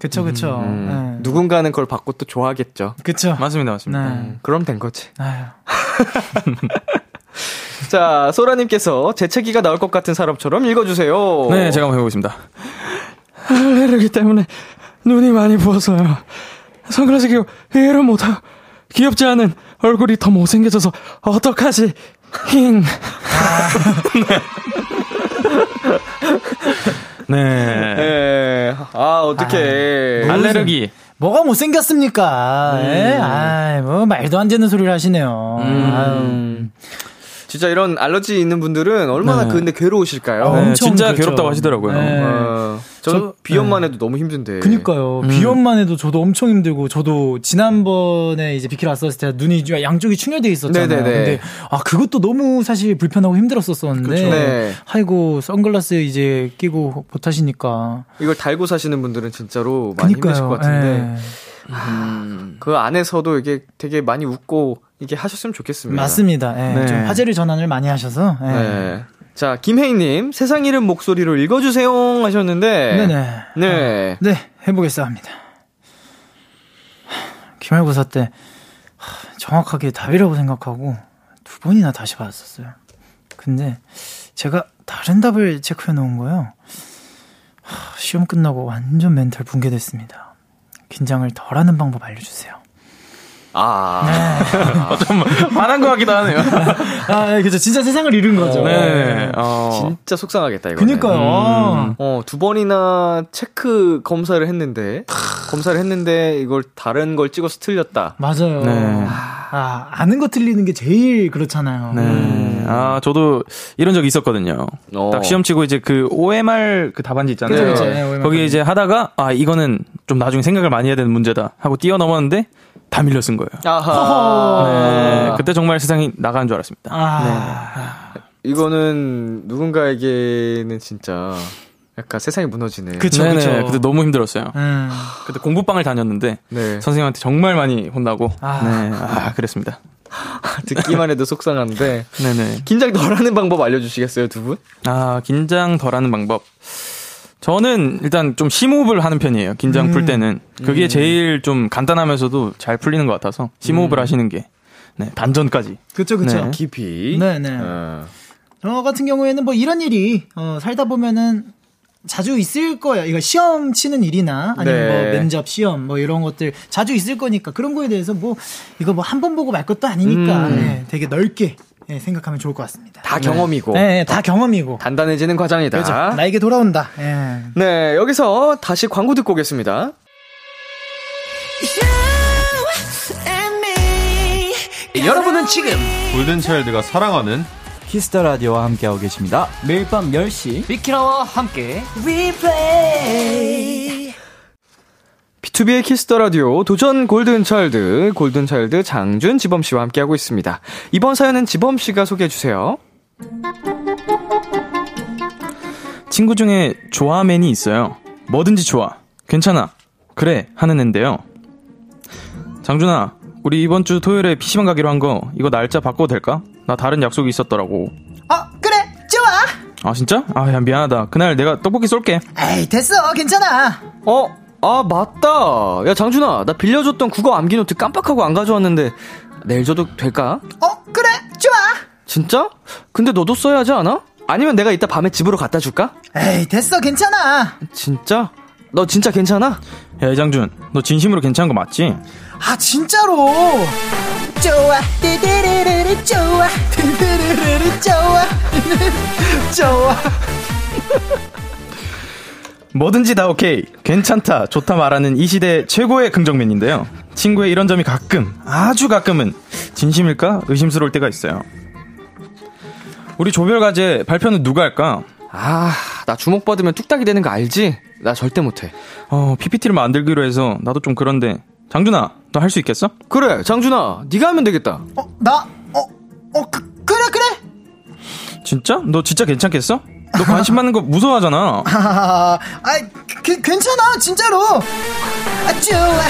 그쵸 그쵸. 음, 네. 누군가는 그걸 받고 또 좋아하겠죠. 그쵸. 맞습니다, 맞습니다. 네. 그럼 된 거지. 아유. 자, 소라님께서 재채기가 나올 것 같은 사람처럼 읽어주세요. 네, 제가 한번 해보겠습니다. 알레르기 때문에 눈이 많이 부어서요. 선글라스 끼고 이해를 못하고 귀엽지 않은 얼굴이 더 못생겨져서 어떡하지? 힝. 네. 네. 아, 어떡해. 알레르기. 뭐가 못생겼습니까? 예? 아이, 뭐, 말도 안 되는 소리를 하시네요. 음. 진짜 이런 알러지 있는 분들은 얼마나 네. 근데 괴로우실까요? 어, 네, 엄청 진짜 그렇죠. 괴롭다고 하시더라고요. 네. 어, 저는 저- 비염만 해도 너무 힘든데. 그니까요. 비염만 해도 저도 엄청 힘들고, 저도 지난번에 이제 비키라 왔었을 때 눈이 좀 양쪽이 충혈돼 있었잖아요. 네네네. 근데, 아, 그것도 너무 사실 불편하고 힘들었었었는데, 그쵸. 네. 아이고, 선글라스 이제 끼고 못 하시니까. 이걸 달고 사시는 분들은 진짜로 많이 힘드실 것 같은데. 예. 그 안에서도 이게 되게 많이 웃고 이게 하셨으면 좋겠습니다. 맞습니다. 예. 네. 좀 화제를 전환을 많이 하셔서. 예. 네. 자, 김혜인님, 세상 이름 목소리로 읽어주세요 하셨는데. 네네. 네. 네, 해보겠습니다. 기말고사 때 하, 정확하게 답이라고 생각하고 두 번이나 다시 받았었어요. 근데 제가 다른 답을 체크해 놓은 거예요. 하, 시험 끝나고 완전 멘탈 붕괴됐습니다. 긴장을 덜하는 방법 알려주세요. 아. 좀 화난 것 같기도 하네요. 아, 그죠. 진짜 세상을 잃은 거죠. 네. 어. 진짜 속상하겠다, 이거. 그니까요. 어, 두 번이나 체크 검사를 했는데, 검사를 했는데, 이걸 다른 걸 찍어서 틀렸다. 맞아요. 네. 아, 아는 거 틀리는 게 제일 그렇잖아요. 네. 아, 저도 이런 적이 있었거든요. 어. 딱 시험 치고 이제 그 OMR 그 답안지 있잖아요. 그죠, 그죠. 네, 거기 이제 하다가 아, 이거는 좀 나중에 생각을 많이 해야 되는 문제다 하고 뛰어넘었는데 다 밀려 쓴 거예요. 아하. 네. 그때 정말 세상이 나가는 줄 알았습니다. 아, 이거는 누군가에게는 진짜 약간 세상이 무너지네. 그쵸, 네네. 그쵸. 그때 너무 힘들었어요. 음. 그때 공부방을 다녔는데 네. 선생님한테 정말 많이 혼나고 아. 네. 아, 그랬습니다. 듣기만 해도 속상한데. 네네. 긴장 덜 하는 방법 알려주시겠어요, 두 분? 아, 긴장 덜 하는 방법. 저는 일단 좀 심호흡을 하는 편이에요. 긴장 풀 때는. 그게 제일 좀 간단하면서도 잘 풀리는 것 같아서 심호흡을 하시는 게 네, 반전까지. 그쵸, 그쵸. 네. 깊이. 네네. 어. 저 같은 경우에는 뭐 이런 일이, 어, 살다 보면은 자주 있을 거예요. 이거 시험 치는 일이나 아니면 네. 뭐 면접 시험 뭐 이런 것들 자주 있을 거니까 그런 거에 대해서 뭐 이거 뭐 한 번 보고 말 것도 아니니까 음. 예, 되게 넓게 예, 생각하면 좋을 것 같습니다. 다 경험이고. 네, 네, 다 경험이고. 단단해지는 과정이다. 그죠. 나에게 돌아온다. 예. 네, 여기서 다시 광고 듣고 오겠습니다. 여러분은 지금 골든차일드가 사랑하는 Kiss the Radio와 함께하고 계십니다. 매일 밤 10시 비키라와 함께 비투비의 Kiss the Radio 도전 골든 차일드 골든 차일드 장준 지범 씨와 함께하고 있습니다. 이번 사연은 지범 씨가 소개해 주세요. 친구 중에 좋아맨이 있어요. 뭐든지 좋아. 괜찮아. 그래. 하는 앤데요. 장준아, 우리 이번 주 토요일에 PC방 가기로 한 거 이거 날짜 바꿔도 될까? 나 다른 약속이 있었더라고. 어, 그래. 좋아. 아 진짜? 아 야 미안하다. 그날 내가 떡볶이 쏠게. 에이, 됐어. 괜찮아. 어, 아 맞다. 야 장준아, 나 빌려줬던 국어 암기 노트 깜빡하고 안 가져왔는데 내일 줘도 될까? 어, 그래, 좋아. 진짜? 근데 너도 써야 하지 않아? 아니면 내가 이따 밤에 집으로 갖다 줄까? 에이, 됐어, 괜찮아. 진짜? 너 진짜 괜찮아? 야, 이장준, 너 진심으로 괜찮은 거 맞지? 아, 진짜로. 좋아, 띠디리리리 좋아, 띠디리리리 좋아, 좋아. 뭐든지 다 오케이, 괜찮다, 좋다 말하는 이 시대 최고의 긍정맨인데요. 친구의 이런 점이 가끔, 아주 가끔은 진심일까 의심스러울 때가 있어요. 우리 조별과제 발표는 누가 할까? 아, 나 주목 받으면 뚝딱이 되는 거 알지? 나 절대 못해. 어, PPT를 만들기로 해서 나도 좀 그런데 장준아, 너 할 수 있겠어? 그래, 장준아, 네가 하면 되겠다. 어, 나, 어, 어, 그, 그래, 그래. 진짜? 너 진짜 괜찮겠어? 너 관심 받는 거 무서워하잖아. 아, 아이, 그, 괜찮아, 진짜로. 아, 좋아,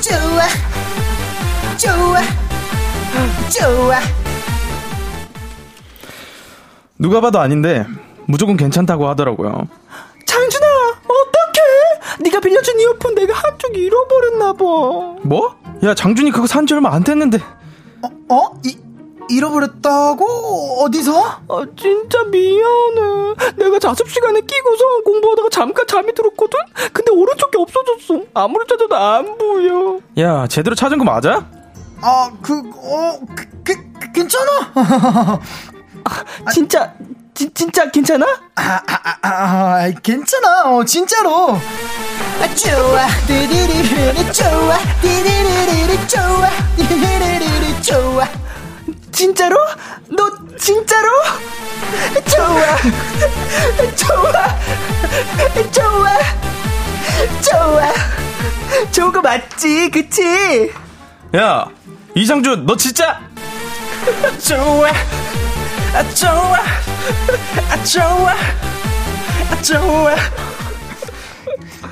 좋아, 좋아, 좋아. 누가 봐도 아닌데 무조건 괜찮다고 하더라고요. 네가 빌려준 이어폰 내가 한쪽 잃어버렸나 봐. 뭐? 야 장준이 그거 산 지 얼마 안 됐는데. 어, 어? 이, 잃어버렸다고? 어디서? 아, 진짜 미안해. 내가 자습 시간에 끼고서 공부하다가 잠깐 잠이 들었거든? 근데 오른쪽이 없어졌어. 아무리 찾아도 안 보여. 야 제대로 찾은 거 맞아? 아, 그, 어, 그, 그, 그 괜찮아. 아, 진짜, 지, 진짜 괜찮아? 아, 아, 아, 아, 괜찮아. 어, 진짜로. 아, 좋아, 띠리리리, 좋아, 띠리리리, 좋아, 띠리리리, 좋아. 진짜로? 너 진짜로? 좋아, 좋아, 좋아, 좋아. 좋은 거 맞지, 그치? 야 이장준 너 진짜 좋아, 아, 좋아, 아, 좋아, 아, 좋아.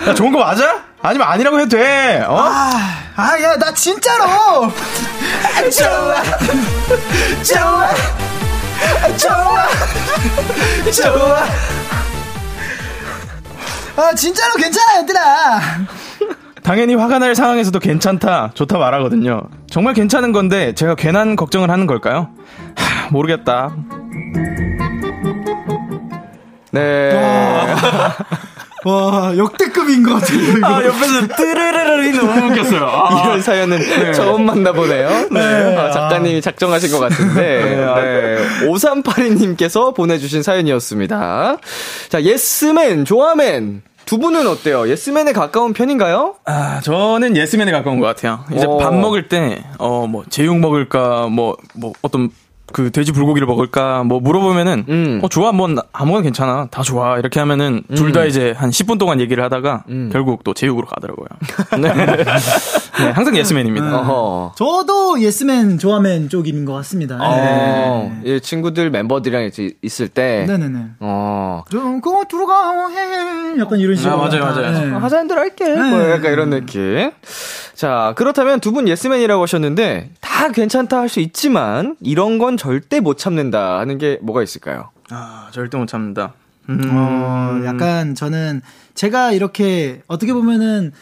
야 좋은 거 맞아? 아니면 아니라고 해도 돼. 어? 아, 아, 야, 나 진짜로. 아, 좋아, 좋아, 아, 좋아, 좋아. 아, 진짜로 괜찮아, 얘들아. 당연히 화가 날 상황에서도 괜찮다, 좋다 말하거든요. 정말 괜찮은 건데 제가 괜한 걱정을 하는 걸까요? 하, 모르겠다. 네. 와, 역대급인 것 같아. 이거. 아 옆에서 뜨르르르이 너무 웃겼어요. 아. 이런 사연은 처음 만나보네요. 네. 아, 작가님이 작정하신 것 같은데. 네. 5382님께서 보내주신 사연이었습니다. 자, 예스맨, 좋아맨. 두 분은 어때요? 예스맨에 가까운 편인가요? 아, 저는 예스맨에 가까운 것 같아요. 이제 어. 밥 먹을 때, 어, 뭐, 제육 먹을까, 뭐, 뭐, 어떤, 그, 돼지 불고기를 먹을까, 뭐, 물어보면은, 음. 어, 좋아, 뭐, 나- 아무거나 괜찮아. 다 좋아. 이렇게 하면은, 둘다 이제 한 10분 동안 얘기를 하다가, 음. 결국 또 제육으로 가더라고요. 네. 네, 항상 예스맨입니다. 어허. 저도 예스맨, 좋아맨 쪽인 것 같습니다. 어, 이 친구들 멤버들이랑 이제 있을 때. 네. 네네네. 어. 좀, 그거 들어가, 해. 약간 이런 식으로. 아, 맞아요, 맞아요. 네. 하자는 대로 할게. 뭐 약간 이런 느낌. 자, 그렇다면 두 분 예스맨이라고 하셨는데, 다 괜찮다 할 수 있지만, 이런 건 절대 못 참는다 하는 게 뭐가 있을까요? 아, 절대 못 참는다. 음. 어, 약간 저는 제가 이렇게 어떻게 보면은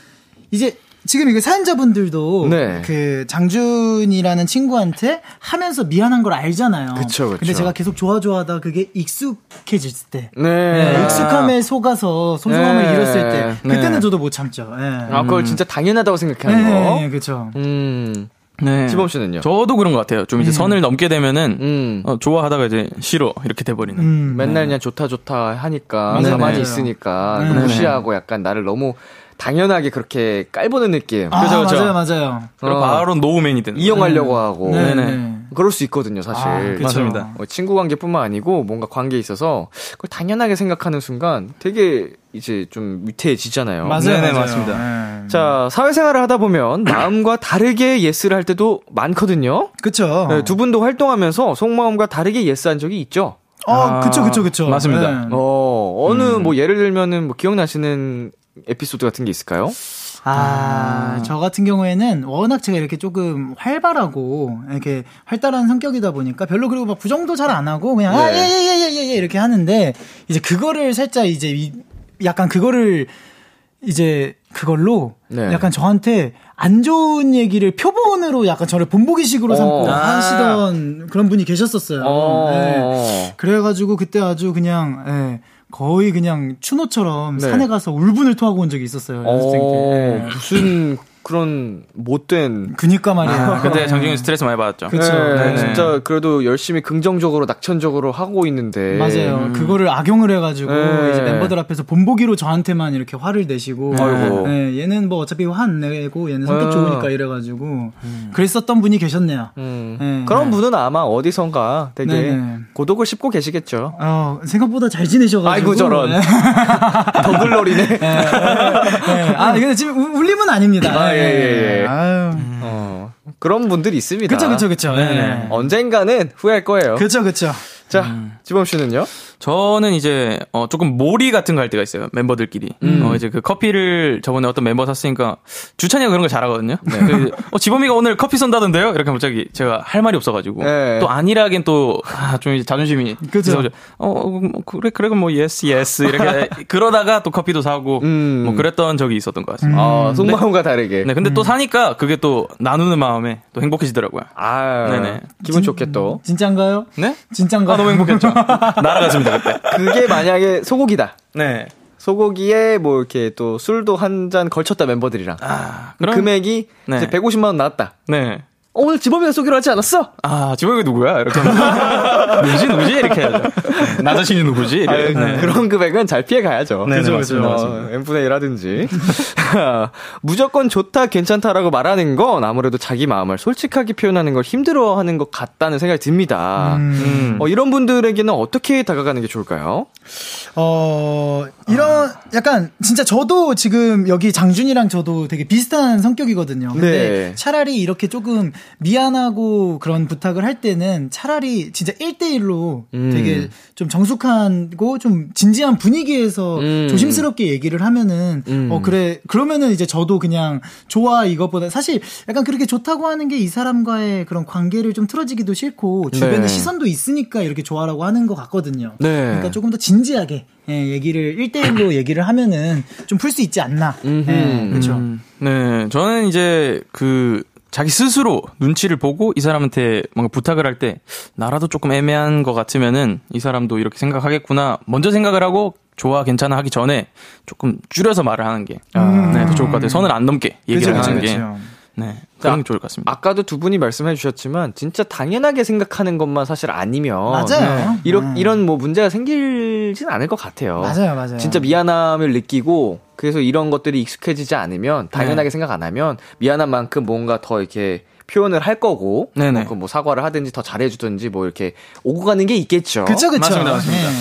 이제 지금 이게 사연자분들도 네. 그 장준이라는 친구한테 하면서 미안한 걸 알잖아요. 그쵸, 그쵸. 근데 제가 계속 좋아 좋아하다 그게 익숙해질 때. 네. 네, 익숙함에 속아서 소중함을 네. 잃었을 때 그때는 네. 저도 못 참죠. 네. 아, 그걸 진짜 당연하다고 생각하는 거. 네, 그렇죠. 음. 네. 지범 씨는요? 저도 그런 것 같아요. 좀 이제 선을 넘게 되면은, 음. 어, 좋아하다가 이제 싫어. 이렇게 돼버리는. 음. 맨날 그냥 좋다 좋다 하니까. 가만히 맞아요. 있으니까 네네. 무시하고 약간 나를 너무 당연하게 그렇게 깔보는 느낌. 아, 그죠, 그죠. 맞아요, 맞아요. 그리고 어. 바로 no맨이 되는. 이용하려고 하고. 네, 네네. 네. 그럴 수 있거든요, 사실. 아, 그쵸. 맞습니다. 어, 친구 관계뿐만 아니고 뭔가 관계에 있어서 그걸 당연하게 생각하는 순간 되게 이제 좀 위태해지잖아요. 맞아요, 네네, 맞아요. 맞습니다. 네. 자, 사회생활을 하다 보면 마음과 다르게 yes를 할 때도 많거든요. 그쵸. 네, 두 분도 활동하면서 속마음과 다르게 yes한 적이 있죠. 어, 그쵸, 그쵸, 그쵸. 맞습니다. 네. 어, 어느 음. 뭐 예를 들면은 뭐 기억나시는 에피소드 같은 게 있을까요? 아, 저 같은 경우에는 워낙 제가 이렇게 조금 활발하고 이렇게 활달한 성격이다 보니까 별로 그리고 막 부정도 잘 안 하고 그냥 아, 예, 네. 예, 예, 예, 예, 예, 이렇게 하는데 이제 그거를 살짝 이제 이- 약간 그거를 이제 그걸로 네. 약간 저한테 안 좋은 얘기를 표본으로 약간 저를 본보기식으로 삼고 어. 하시던 그런 분이 계셨었어요. 어. 네. 그래가지고 그때 아주 그냥 예, 거의 그냥 추노처럼 네. 산에 가서 울분을 토하고 온 적이 있었어요. 연습생 때. 어, 예. 무슨 그런 못된 그니까 말이에요. 아, 그때 장중이 스트레스 많이 받았죠. 그쵸. 네, 네. 진짜 그래도 열심히 긍정적으로 낙천적으로 하고 있는데 맞아요. 그거를 악용을 해가지고 네. 이제 멤버들 앞에서 본보기로 저한테만 이렇게 화를 내시고, 아이고. 네, 얘는 뭐 어차피 화 안 내고 얘는 성격 어. 좋으니까 이래가지고 그랬었던 분이 계셨네요. 음, 네. 그런 분은 아마 어디선가 되게. 고독을 씹고 계시겠죠. 어, 생각보다 잘 지내셔가지고. 아이고, 저런. 네. 더 글로리네. 네. 아, 근데 지금 우- 울림은 아닙니다. 아, 예, 예, 예. 아유. 어, 그런 분들이 있습니다. 그쵸, 그쵸, 그쵸. 네. 네. 언젠가는 후회할 거예요. 그쵸, 그쵸. 자, 지범 씨는요? 저는 이제 어 조금 몰이 같은 거 할 때가 있어요 멤버들끼리 어 이제 그 커피를 저번에 어떤 멤버 샀으니까 주찬이가 그런 거 잘하거든요. 그, 어 지범이가 오늘 커피 쏜다던데요? 이렇게 하면 갑자기 제가 할 말이 없어가지고 네. 또 아니라긴 또좀 이제 자존심이 그죠. 있어가지고, 어 뭐, 그래 그래 그럼 뭐 yes yes 이렇게 그러다가 또 커피도 사고 음. 뭐 그랬던 적이 있었던 것 같습니다. 아, 속마음과 다르게. 네 근데 또 사니까 그게 또 나누는 마음에 또 행복해지더라고요. 아, 네네. 기분 좋게 또. 진짠가요? 네? 진짠가요? 아 너무 행복했죠. 날아갔습니다 그때. 그게 만약에 소고기다. 네. 소고기에 뭐 이렇게 또 술도 한 잔 걸쳤다 멤버들이랑. 아 그럼 금액이 네. 이제 150만 원 나왔다. 네. 어, 오늘 지범이가 쏘기로 하지 않았어? 아, 지범이 누구야? 이렇게. 하면서. 누구지, 누구지? 이렇게 하죠. 나 자신이 누구지? 이래. 아유, 네. 그런 금액은 잘 피해 가야죠. 네, 네, 맞습니다, 어, 맞습니다. n분의 1 하든지. 무조건 좋다, 괜찮다라고 말하는 건 아무래도 자기 마음을 솔직하게 표현하는 걸 힘들어 하는 것 같다는 생각이 듭니다. 음. 어, 이런 분들에게는 어떻게 다가가는 게 좋을까요? 어, 이런, 약간, 진짜 저도 지금 여기 장준이랑 저도 되게 비슷한 성격이거든요. 근데 네. 차라리 이렇게 조금 미안하고 그런 부탁을 할 때는 차라리 진짜 1대1로 음. 되게 좀 정숙하고 좀 진지한 분위기에서 음. 조심스럽게 얘기를 하면은, 음. 어, 그래, 그러면은 이제 저도 그냥 좋아 이것보다 사실 약간 그렇게 좋다고 하는 게 이 사람과의 그런 관계를 좀 틀어지기도 싫고 주변에 네. 시선도 있으니까 이렇게 좋아라고 하는 것 같거든요. 네. 그러니까 조금 더 진지하게 예, 얘기를 1대1로 얘기를 하면은 좀 풀 수 있지 않나. 예, 그렇죠. 음. 네. 저는 이제 그, 자기 스스로 눈치를 보고 이 사람한테 뭔가 부탁을 할 때 나라도 조금 애매한 것 같으면은 이 사람도 이렇게 생각하겠구나. 먼저 생각을 하고 좋아, 괜찮아 하기 전에 조금 줄여서 말을 하는 게 네, 더 좋을 것 같아요. 선을 안 넘게 얘기를 그쵸, 하는 그쵸, 게 그쵸. 네, 그런 자, 게 좋을 것 같습니다. 아까도 두 분이 말씀해 주셨지만 진짜 당연하게 생각하는 것만 사실 아니면 맞아요. 이런 음. 이런 뭐 문제가 생길진 않을 것 같아요. 맞아요, 맞아요. 진짜 미안함을 느끼고 그래서 이런 것들이 익숙해지지 않으면 당연하게 네. 생각 안 하면 미안한 만큼 뭔가 더 이렇게 표현을 할 거고 네네. 뭐, 뭐 사과를 하든지 더 잘해주든지 뭐 이렇게 오고 가는 게 있겠죠. 그쵸, 그쵸. 맞습니다, 맞습니다. 예.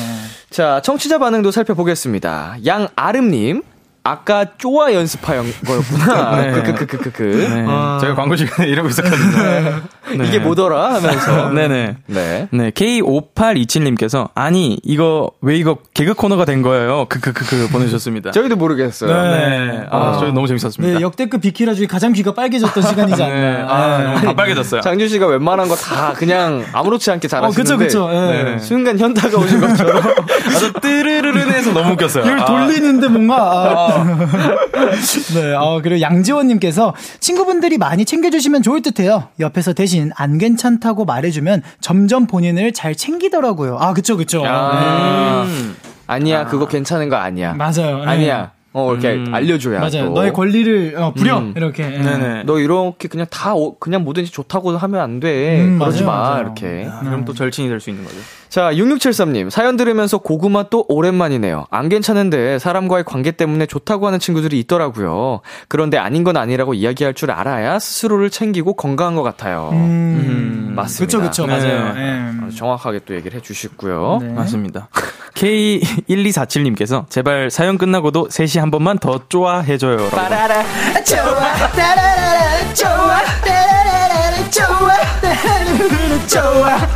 자 청취자 반응도 살펴보겠습니다. 양아름님 아까 쪼아 연습한 거였구나. 네. 크크크크크. 네. 아. 제가 광고 시간에 이러고 있었거든요. 네. 이게 뭐더라 하면서. 네네. 네. 네, K5827님께서, 아니, 이거, 왜 이거 개그 코너가 된 거예요? 크크크크 보내주셨습니다. 저희도 모르겠어요. 네. 아, 저희 너무 재밌었습니다. 네, 역대급 비키라 중에 가장 귀가 빨개졌던 시간이지 않나. 네. 아, 너무 다 빨개졌어요. 장준 씨가 웬만한 거 다 그냥 아무렇지 않게 어, 그쵸, 잘하시는데 그쵸. 예. 네. 순간 현타가 오신 것처럼 아, 저 뜨르르르해서 너무 웃겼어요. 이걸 아. 돌리는데 뭔가. 아. 네, 어, 그리고 양지원님께서 친구분들이 많이 챙겨주시면 좋을 듯 해요. 옆에서 대신 안 괜찮다고 말해주면 점점 본인을 잘 챙기더라고요. 아, 그쵸, 그쵸. 아. 음. 아니야 그거 괜찮은 거 아니야. 맞아요. 예. 아니야. 어 이렇게 음. 알려줘야 맞아요. 또. 너의 권리를 어, 부려. 음. 이렇게. 예. 네네. 너 이렇게 그냥 다 어- 그냥 뭐든지 좋다고 하면 안 돼. 음, 그러지 맞아요, 마 맞아요. 이렇게. 아, 그럼 또 절친이 될 수 있는 거죠. 자 6673님 사연 들으면서 고구마 또 오랜만이네요. 안 괜찮은데 사람과의 관계 때문에 좋다고 하는 친구들이 있더라고요. 그런데 아닌 건 아니라고 이야기할 줄 알아야 스스로를 챙기고 건강한 것 같아요. 음, 맞습니다. 그쵸, 그쵸, 네. 맞아요. 예. 아, 정확하게 또 얘기를 해주시고요. 네. 맞습니다. K1247님께서 제발 사연 끝나고도 3시 한 번만 더 좋아해줘요. 빠라라. 좋아, 따라라라, 좋아, 따라라라, 좋아, 따라라라, 좋아,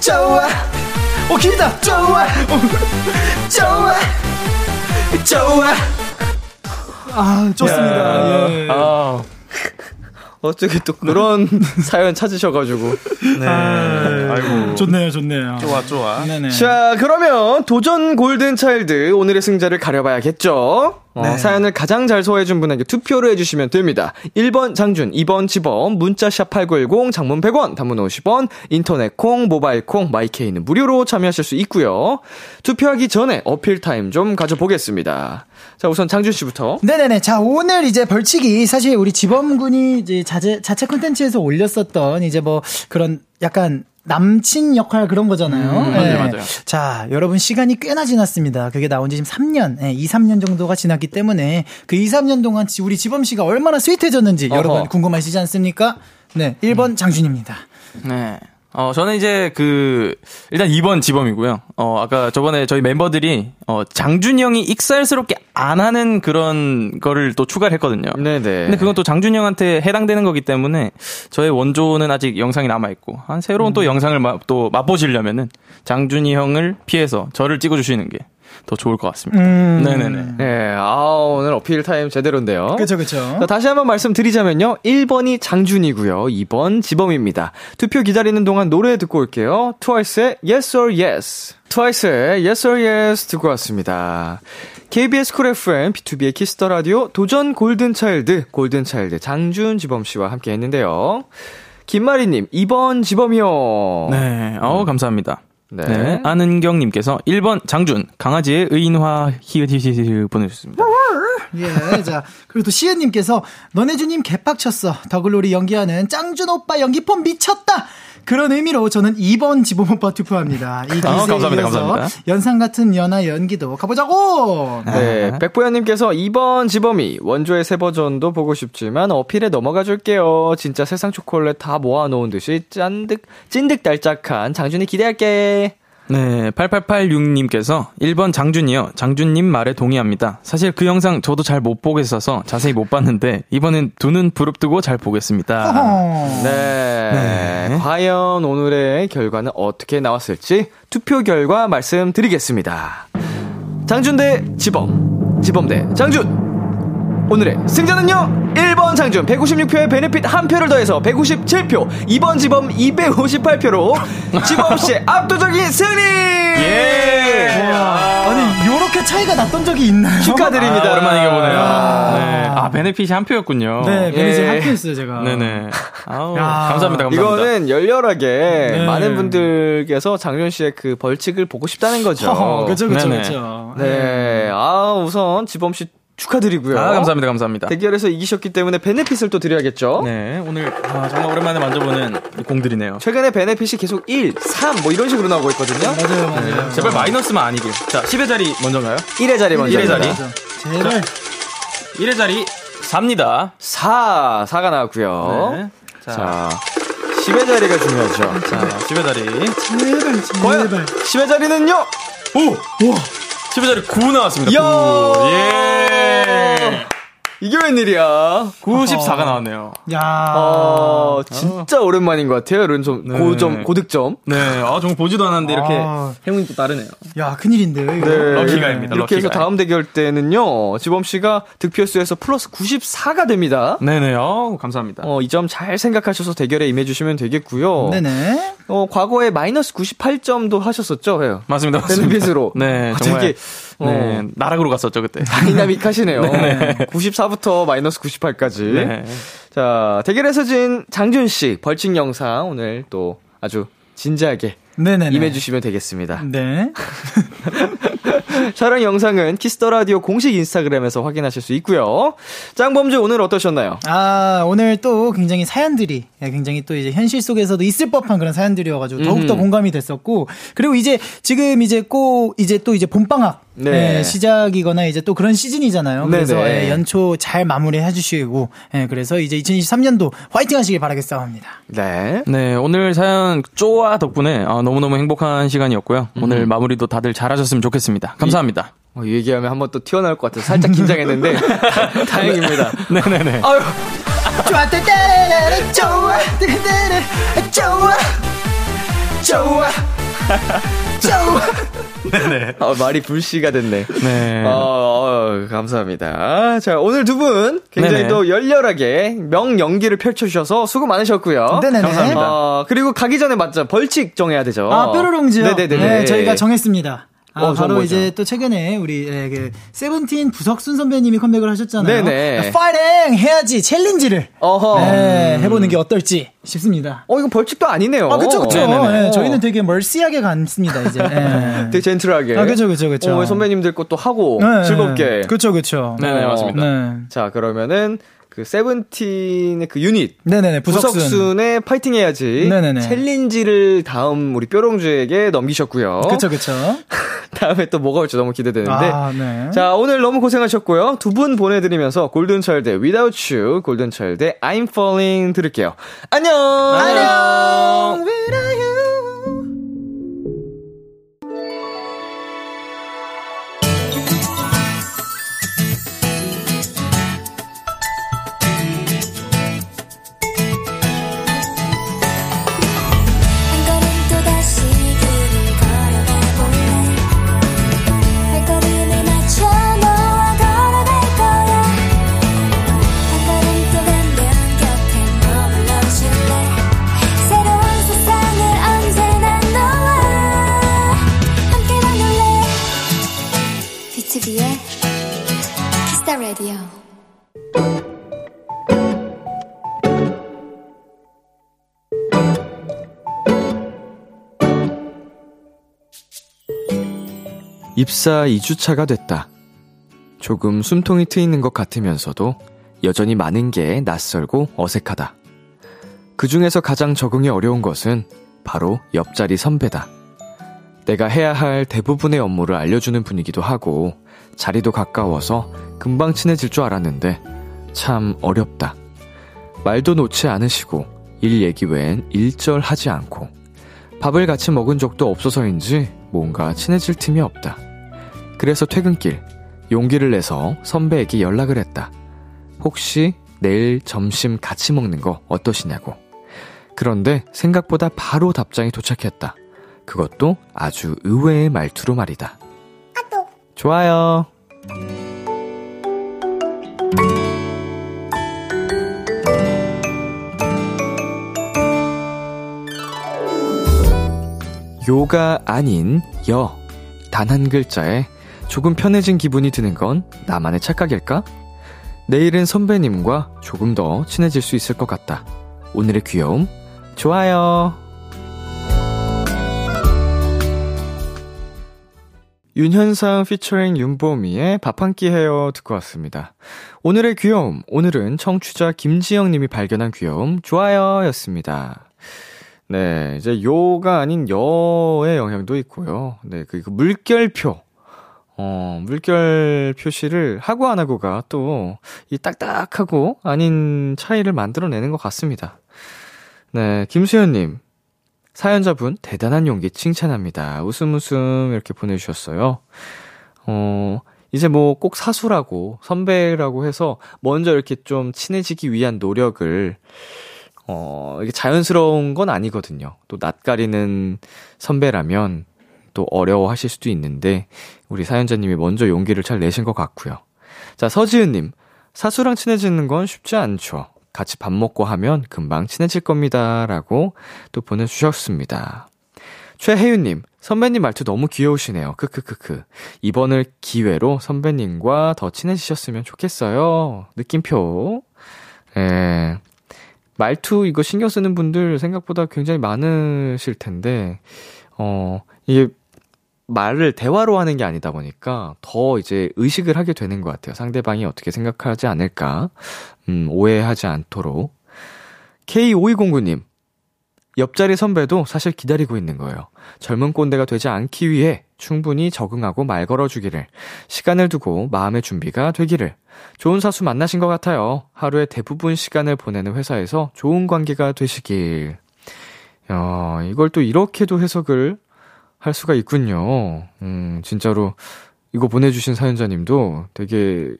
좋아. 오, 길다. 좋아, 좋아, 좋아. 아, 좋습니다. 예. 아, 어떻게 또 그런 사연 찾으셔가지고. 네. 아이고. 좋네요, 좋네요. 좋아, 좋아. 네네. 자, 그러면 도전 골든 차일드 오늘의 승자를 가려봐야겠죠? 어, 네. 사연을 가장 잘 소화해준 분에게 투표를 해주시면 됩니다. 1번 장준, 2번 지범, 문자샵 8910, 장문 100원, 단문 50원, 인터넷 콩, 모바일 콩, 마이케이는 무료로 참여하실 수 있고요. 투표하기 전에 어필 타임 좀 가져보겠습니다. 자, 우선 장준 씨부터. 네네네. 자, 오늘 이제 벌칙이 사실 우리 지범군이 이제 자체, 자체 콘텐츠에서 올렸었던 이제 뭐 그런 약간 남친 역할 그런 거잖아요. 음, 맞아요, 예. 맞아요. 자, 여러분 시간이 꽤나 지났습니다. 그게 나온 지 지금 3년, 예, 2, 3년 정도가 지났기 때문에 그 2, 3년 동안 지- 우리 지범 씨가 얼마나 sweet해졌는지 어허. 여러분 궁금하시지 않습니까? 네, 1번 장준입니다. 네. 어, 저는 이제 그, 일단 2번 지범이고요. 어, 아까 저번에 저희 멤버들이, 어, 장준이 형이 익살스럽게 안 하는 그런 거를 또 추가를 했거든요. 네네. 근데 그건 또 장준이 형한테 해당되는 거기 때문에 저의 원조는 아직 영상이 남아있고, 한 새로운 또 영상을 마- 또 맛보시려면은 장준이 형을 피해서 저를 찍어주시는 게 더 좋을 것 같습니다. 음. 네네네. 네, 아, 오늘 어필 타임 제대로인데요. 그쵸, 그쵸. 자, 다시 한번 말씀드리자면요. 1번이 장준이고요. 2번 지범입니다. 투표 기다리는 동안 노래 듣고 올게요. 트와이스의 Yes or Yes. 트와이스의 Yes or Yes 듣고 왔습니다. KBS Cool FM, 비투비의 Kiss the Radio, 도전 골든차일드, 골든차일드 장준 지범 씨와 함께 했는데요. 김마리님, 2번 지범이요. 네, 어 감사합니다. 네. 네. 안은경님께서 1번 장준, 강아지의 의인화 히읗히읗 보내주셨습니다. 예, 자, 그리고 또 시은님께서 너네주님 개빡쳤어. 더글로리 연기하는 짱준 오빠 연기폼 미쳤다! 그런 의미로 저는 2번 지범 오빠 투표합니다. 이 기세에 아, 감사합니다, 이어서 감사합니다. 연상 같은 연하 연기도 가보자고! 네, 백보현님께서 2번 지범이 원조의 새 버전도 보고 싶지만 어필에 넘어가 줄게요. 진짜 세상 초콜릿 다 모아놓은 듯이 짠득 찐득 달짝한 장준이 기대할게. 네, 8886님께서 1번 장준이요. 장준님 말에 동의합니다. 사실 그 영상 저도 잘 못 보겠어서 자세히 못 봤는데 이번엔 두 눈 부릅뜨고 잘 보겠습니다. 어허. 네, 네. 과연 오늘의 결과는 어떻게 나왔을지 투표 결과 말씀드리겠습니다. 장준 대 지범, 지범 대 장준. 오늘의 승자는요 1 번 장준 156표에 베네핏 1표를 더해서 157표 2번 지범 258표로 지범씨의 압도적인 승리 예! 아니, 요렇게 차이가 났던 적이 있나요? 축하드립니다 아, 오랜만에 이겨보네요. 아. 네. 아, 베네핏이 한 표였군요. 네, 베네지 예. 학교였어요, 제가. 네네. 아우, 야. 감사합니다, 감사합니다. 이거는 열렬하게 네. 많은 분들께서 장준 씨의 그 벌칙을 보고 싶다는 거죠. 허허, 그쵸, 그쵸, 네네. 그쵸. 네. 아, 우선 지범 씨 축하드리고요. 아, 감사합니다, 감사합니다. 대결에서 이기셨기 때문에 베네핏을 또 드려야겠죠. 네, 오늘 아, 정말 오랜만에 만져보는 이 공들이네요. 최근에 베네핏이 계속 1, 3 뭐 이런 식으로 나오고 있거든요. 맞아요, 맞아요. 제발 마이너스만 아니길. 자, 10의 자리 먼저 가요? 1의 자리 먼저. 1의 자리. 제발. 1의 자리 4입니다. 4, 4가 나왔고요. 네. 자, 자, 10의 자리가 중요하죠. 자, 10의 자리. 제발, 과연 제발. 10의 자리는요? 오! 우와! 10의 자리 9 나왔습니다. 이야! 9. 예! 이게 웬일이야? 94가 나왔네요. 야 어, 진짜 오랜만인 것 같아요. 이런 좀 네. 고점, 고득점. 네, 아, 정말 보지도 않았는데 이렇게 아. 행운이 또 따르네요. 야, 큰일인데요, 이거. 네. lucky guy입니다, 이렇게 해서. 다음 대결 때는요, 지범 씨가 득표수에서 플러스 94가 됩니다. 네네, 어 감사합니다. 어, 이 점 잘 생각하셔서 대결에 임해주시면 되겠고요. 네네. 어, 과거에 마이너스 98점도 하셨었죠, 해요. 맞습니다, 맞습니다. benefit으로. 네, 아, 정말. 되게, 네, 어, 나락으로 갔었죠, 그때. 다이나믹 하시네요. 94부터 마이너스 98까지. 네. 자, 대결에서 진 장준 씨 벌칙 영상 오늘 또 아주 진지하게 네네네. 임해주시면 되겠습니다. 네. 촬영 영상은 Kiss the Radio 공식 인스타그램에서 확인하실 수 있고요. 짱범즈 오늘 어떠셨나요? 아, 오늘 또 굉장히 사연들이, 예, 굉장히 또 이제 현실 속에서도 있을 법한 그런 사연들이어가지고 더욱더 음흠. 공감이 됐었고, 그리고 이제 지금 이제 꼭, 이제 또 이제 봄방학, 네. 예, 시작이거나 이제 또 그런 시즌이잖아요. 그래서 네네. 예, 연초 잘 마무리 해 주시고, 예, 그래서 이제 2023년도 화이팅 하시길 바라겠습니다. 네. 네, 오늘 사연 쪼아 덕분에 아, 너무너무 행복한 시간이었고요. 오늘 마무리도 다들 잘하셨으면 좋겠습니다. 감사합니다. 어, 이 얘기하면 한 번 또 튀어나올 것 같아서 살짝 긴장했는데 다 행입니다. 네네네. 아유, 좋아, 떼떼레, 좋아, 떼떼레, 좋아, 좋아, 좋아. 어, 말이 불씨가 됐네. 네. 어, 어, 감사합니다. 자, 오늘 두 분 굉장히 네네. 또 열렬하게 명 연기를 펼쳐주셔서 수고 많으셨고요. 네네네. 감사합니다. 어, 그리고 가기 전에 맞죠. 벌칙 정해야 되죠. 아, 뾰로롱즈요? 네네네. 네, 저희가 정했습니다. 아, 어, 전 바로 뭐죠? 이제 또 최근에 우리 예, 그 세븐틴 부석순 선배님이 컴백을 하셨잖아요. 네네. 파이팅 해야지 챌린지를 어허. 예, 해보는 게 어떨지 싶습니다. 어, 이거 벌칙도 아니네요. 아, 그쵸, 그쵸. 네네네. 예, 어. 저희는 되게 mercy하게 갔습니다, 이제. 예. 되게 젠틀하게. 아, 그쵸, 그쵸, 그쵸. 어, 선배님들 것도 하고 네, 즐겁게. 그쵸, 그쵸. 네네, 맞습니다. 네. 자, 그러면은 그 세븐틴의 그 유닛 네네네, 부석순. 부석순 의 파이팅 해야지 네네네. 챌린지를 다음 우리 뾰롱즈에게 넘기셨고요. 그쵸, 그쵸. 다음에 또 뭐가 올지 너무 기대되는데. 아, 네. 자, 오늘 너무 고생하셨고요. 두 분 보내드리면서 골든차일드 Without You, 골든차일드 I'm Falling 들을게요. 안녕! 안녕! 입사 2주차가 됐다. 조금 숨통이 트이는 것 같으면서도 여전히 많은 게 낯설고 어색하다. 그 중에서 가장 적응이 어려운 것은 바로 옆자리 선배다. 내가 해야 할 대부분의 업무를 알려주는 분이기도 하고 자리도 가까워서 금방 친해질 줄 알았는데 참 어렵다. 말도 놓지 않으시고 일 얘기 외엔 일절 하지 않고 밥을 같이 먹은 적도 없어서인지 뭔가 친해질 틈이 없다. 그래서 퇴근길 용기를 내서 선배에게 연락을 했다. 혹시 내일 점심 같이 먹는 거 어떠시냐고. 그런데 생각보다 바로 답장이 도착했다. 그것도 아주 의외의 말투로 말이다. 좋아요. 요가 아닌 여. 단 한 글자에 조금 편해진 기분이 드는 건 나만의 착각일까? 내일은 선배님과 조금 더 친해질 수 있을 것 같다. 오늘의 귀여움, 좋아요. 윤현상 피처링 윤보미의 밥 한 끼 해요 듣고 왔습니다. 오늘의 귀여움, 오늘은 청취자 김지영 님이 발견한 귀여움, 좋아요 였습니다. 네, 이제 요가 아닌 여의 영향도 있고요. 네, 그, 그 물결표. 어, 물결 표시를 하고 안 하고가 또 이 딱딱하고 아닌 차이를 만들어내는 것 같습니다. 네, 김수현님. 사연자분, 대단한 용기 칭찬합니다. 웃음 웃음 이렇게 보내주셨어요. 어, 이제 뭐 꼭 사수라고, 선배라고 해서 먼저 이렇게 좀 친해지기 위한 노력을 어, 이게 자연스러운 건 아니거든요. 또 낯가리는 선배라면 또 어려워 하실 수도 있는데, 우리 사연자님이 먼저 용기를 잘 내신 것 같고요. 자, 서지은님. 사수랑 친해지는 건 쉽지 않죠. 같이 밥 먹고 하면 금방 친해질 겁니다. 라고 또 보내주셨습니다. 최혜윤님, 선배님 말투 너무 귀여우시네요. 크크크크. 이번을 기회로 선배님과 더 친해지셨으면 좋겠어요. 느낌표. 예. 말투 이거 신경 쓰는 분들 생각보다 굉장히 많으실 텐데, 어, 이게 말을 대화로 하는 게 아니다 보니까 더 이제 의식을 하게 되는 것 같아요. 상대방이 어떻게 생각하지 않을까, 음, 오해하지 않도록. K5209님, 옆자리 선배도 사실 기다리고 있는 거예요. 젊은 꼰대가 되지 않기 위해 충분히 적응하고 말 걸어주기를, 시간을 두고 마음의 준비가 되기를, 좋은 사수 만나신 것 같아요. 하루의 대부분 시간을 보내는 회사에서 좋은 관계가 되시길. 야, 이걸 또 이렇게도 해석을 할 수가 있군요. 음, 진짜로, 이거 보내주신 사연자님도 되게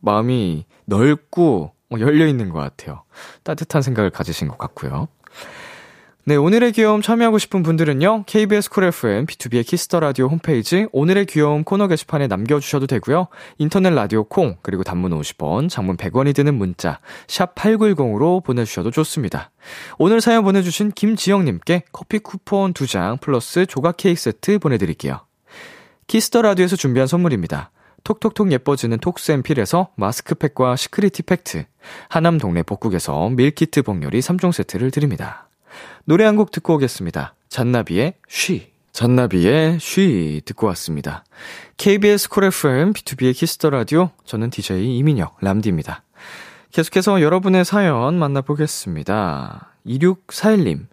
마음이 넓고 어, 열려있는 것 같아요. 따뜻한 생각을 가지신 것 같고요. 네, 오늘의 귀여움 참여하고 싶은 분들은요, KBS 쿨 FM, B2B의 키스터 라디오 홈페이지, 오늘의 귀여움 코너 게시판에 남겨 주셔도 되고요 인터넷 라디오 콩, 그리고 단문 50원, 장문 100원이 드는 문자, 샵 8910으로 보내 주셔도 좋습니다. 오늘 사연 보내 주신 김지영 님께 커피 쿠폰 2장 플러스 조각 케이크 세트 보내 드릴게요. Kiss the Radio에서 준비한 선물입니다. 톡톡톡 예뻐지는 톡스앤필에서 마스크팩과 시크리티 팩트, 하남 동네 복국에서 밀키트 복요리 3종 세트를 드립니다. 노래 한 곡 듣고 오겠습니다. 잔나비의 쉬. 잔나비의 쉬 듣고 왔습니다. KBS 쿨 FM, B2B의 키스터 라디오, 저는 DJ 이민혁, 람디입니다. 계속해서 여러분의 사연 만나보겠습니다. 2641님,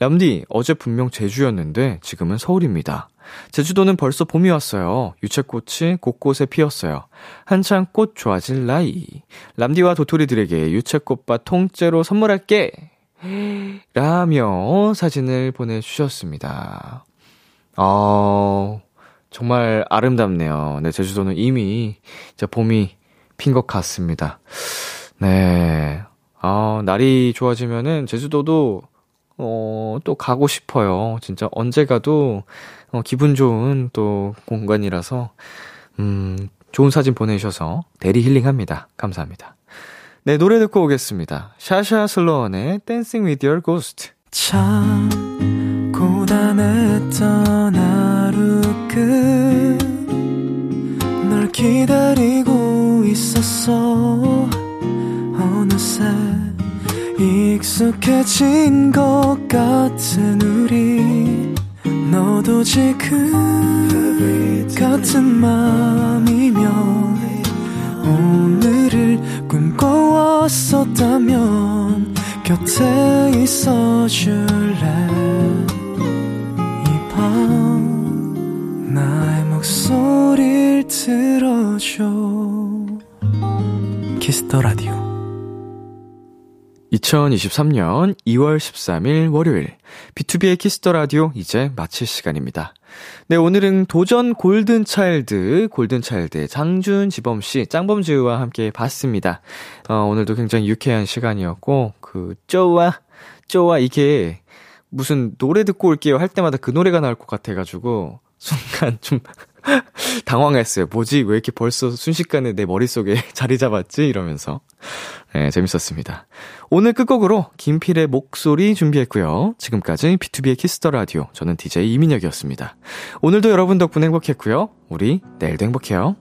람디, 어제 분명 제주였는데 지금은 서울입니다. 제주도는 벌써 봄이 왔어요. 유채꽃이 곳곳에 피었어요. 한창 꽃 좋아질 나이. 람디와 도토리들에게 유채꽃밭 통째로 선물할게! 라며 사진을 보내주셨습니다. 어, 정말 아름답네요. 네, 제주도는 이미 이제 봄이 핀 것 같습니다. 네. 아, 날이 좋아지면은 제주도도 어, 또 가고 싶어요. 진짜 언제 가도 어, 기분 좋은 또 공간이라서 음, 좋은 사진 보내주셔서 대리 힐링합니다. 감사합니다. 네, 노래 듣고 오겠습니다. 샤샤 슬로원의 Dancing with. 참 고단했던 하루 끝널 기다리고 있었어 어느새 익숙해진 것 같은 우리 너도 지금 같은 맘이면 오늘을 꿈꿔왔었다면 곁에 있어 줄래? 이 밤 나의 목소리를 들어줘. Kiss the Radio. 2023년 2월 13일 월요일. B2B의 키스터 라디오 이제 마칠 시간입니다. 네, 오늘은 도전 Golden Child, Golden Child 장준 지범 씨, 짱범즈와 함께 봤습니다. 어, 오늘도 굉장히 유쾌한 시간이었고 그 쪼와 쪼와 이게 무슨 노래 듣고 올게요 할 때마다 그 노래가 나올 것 같아 가지고 순간 좀 당황했어요. 뭐지? 왜 이렇게 벌써 순식간에 내 머릿속에 자리 잡았지? 이러면서. 네, 재밌었습니다. 오늘 끝곡으로 김필의 목소리 준비했고요. 지금까지 B2B의 키스터 라디오. 저는 DJ 이민혁이었습니다. 오늘도 여러분 덕분에 행복했고요. 우리 내일도 행복해요.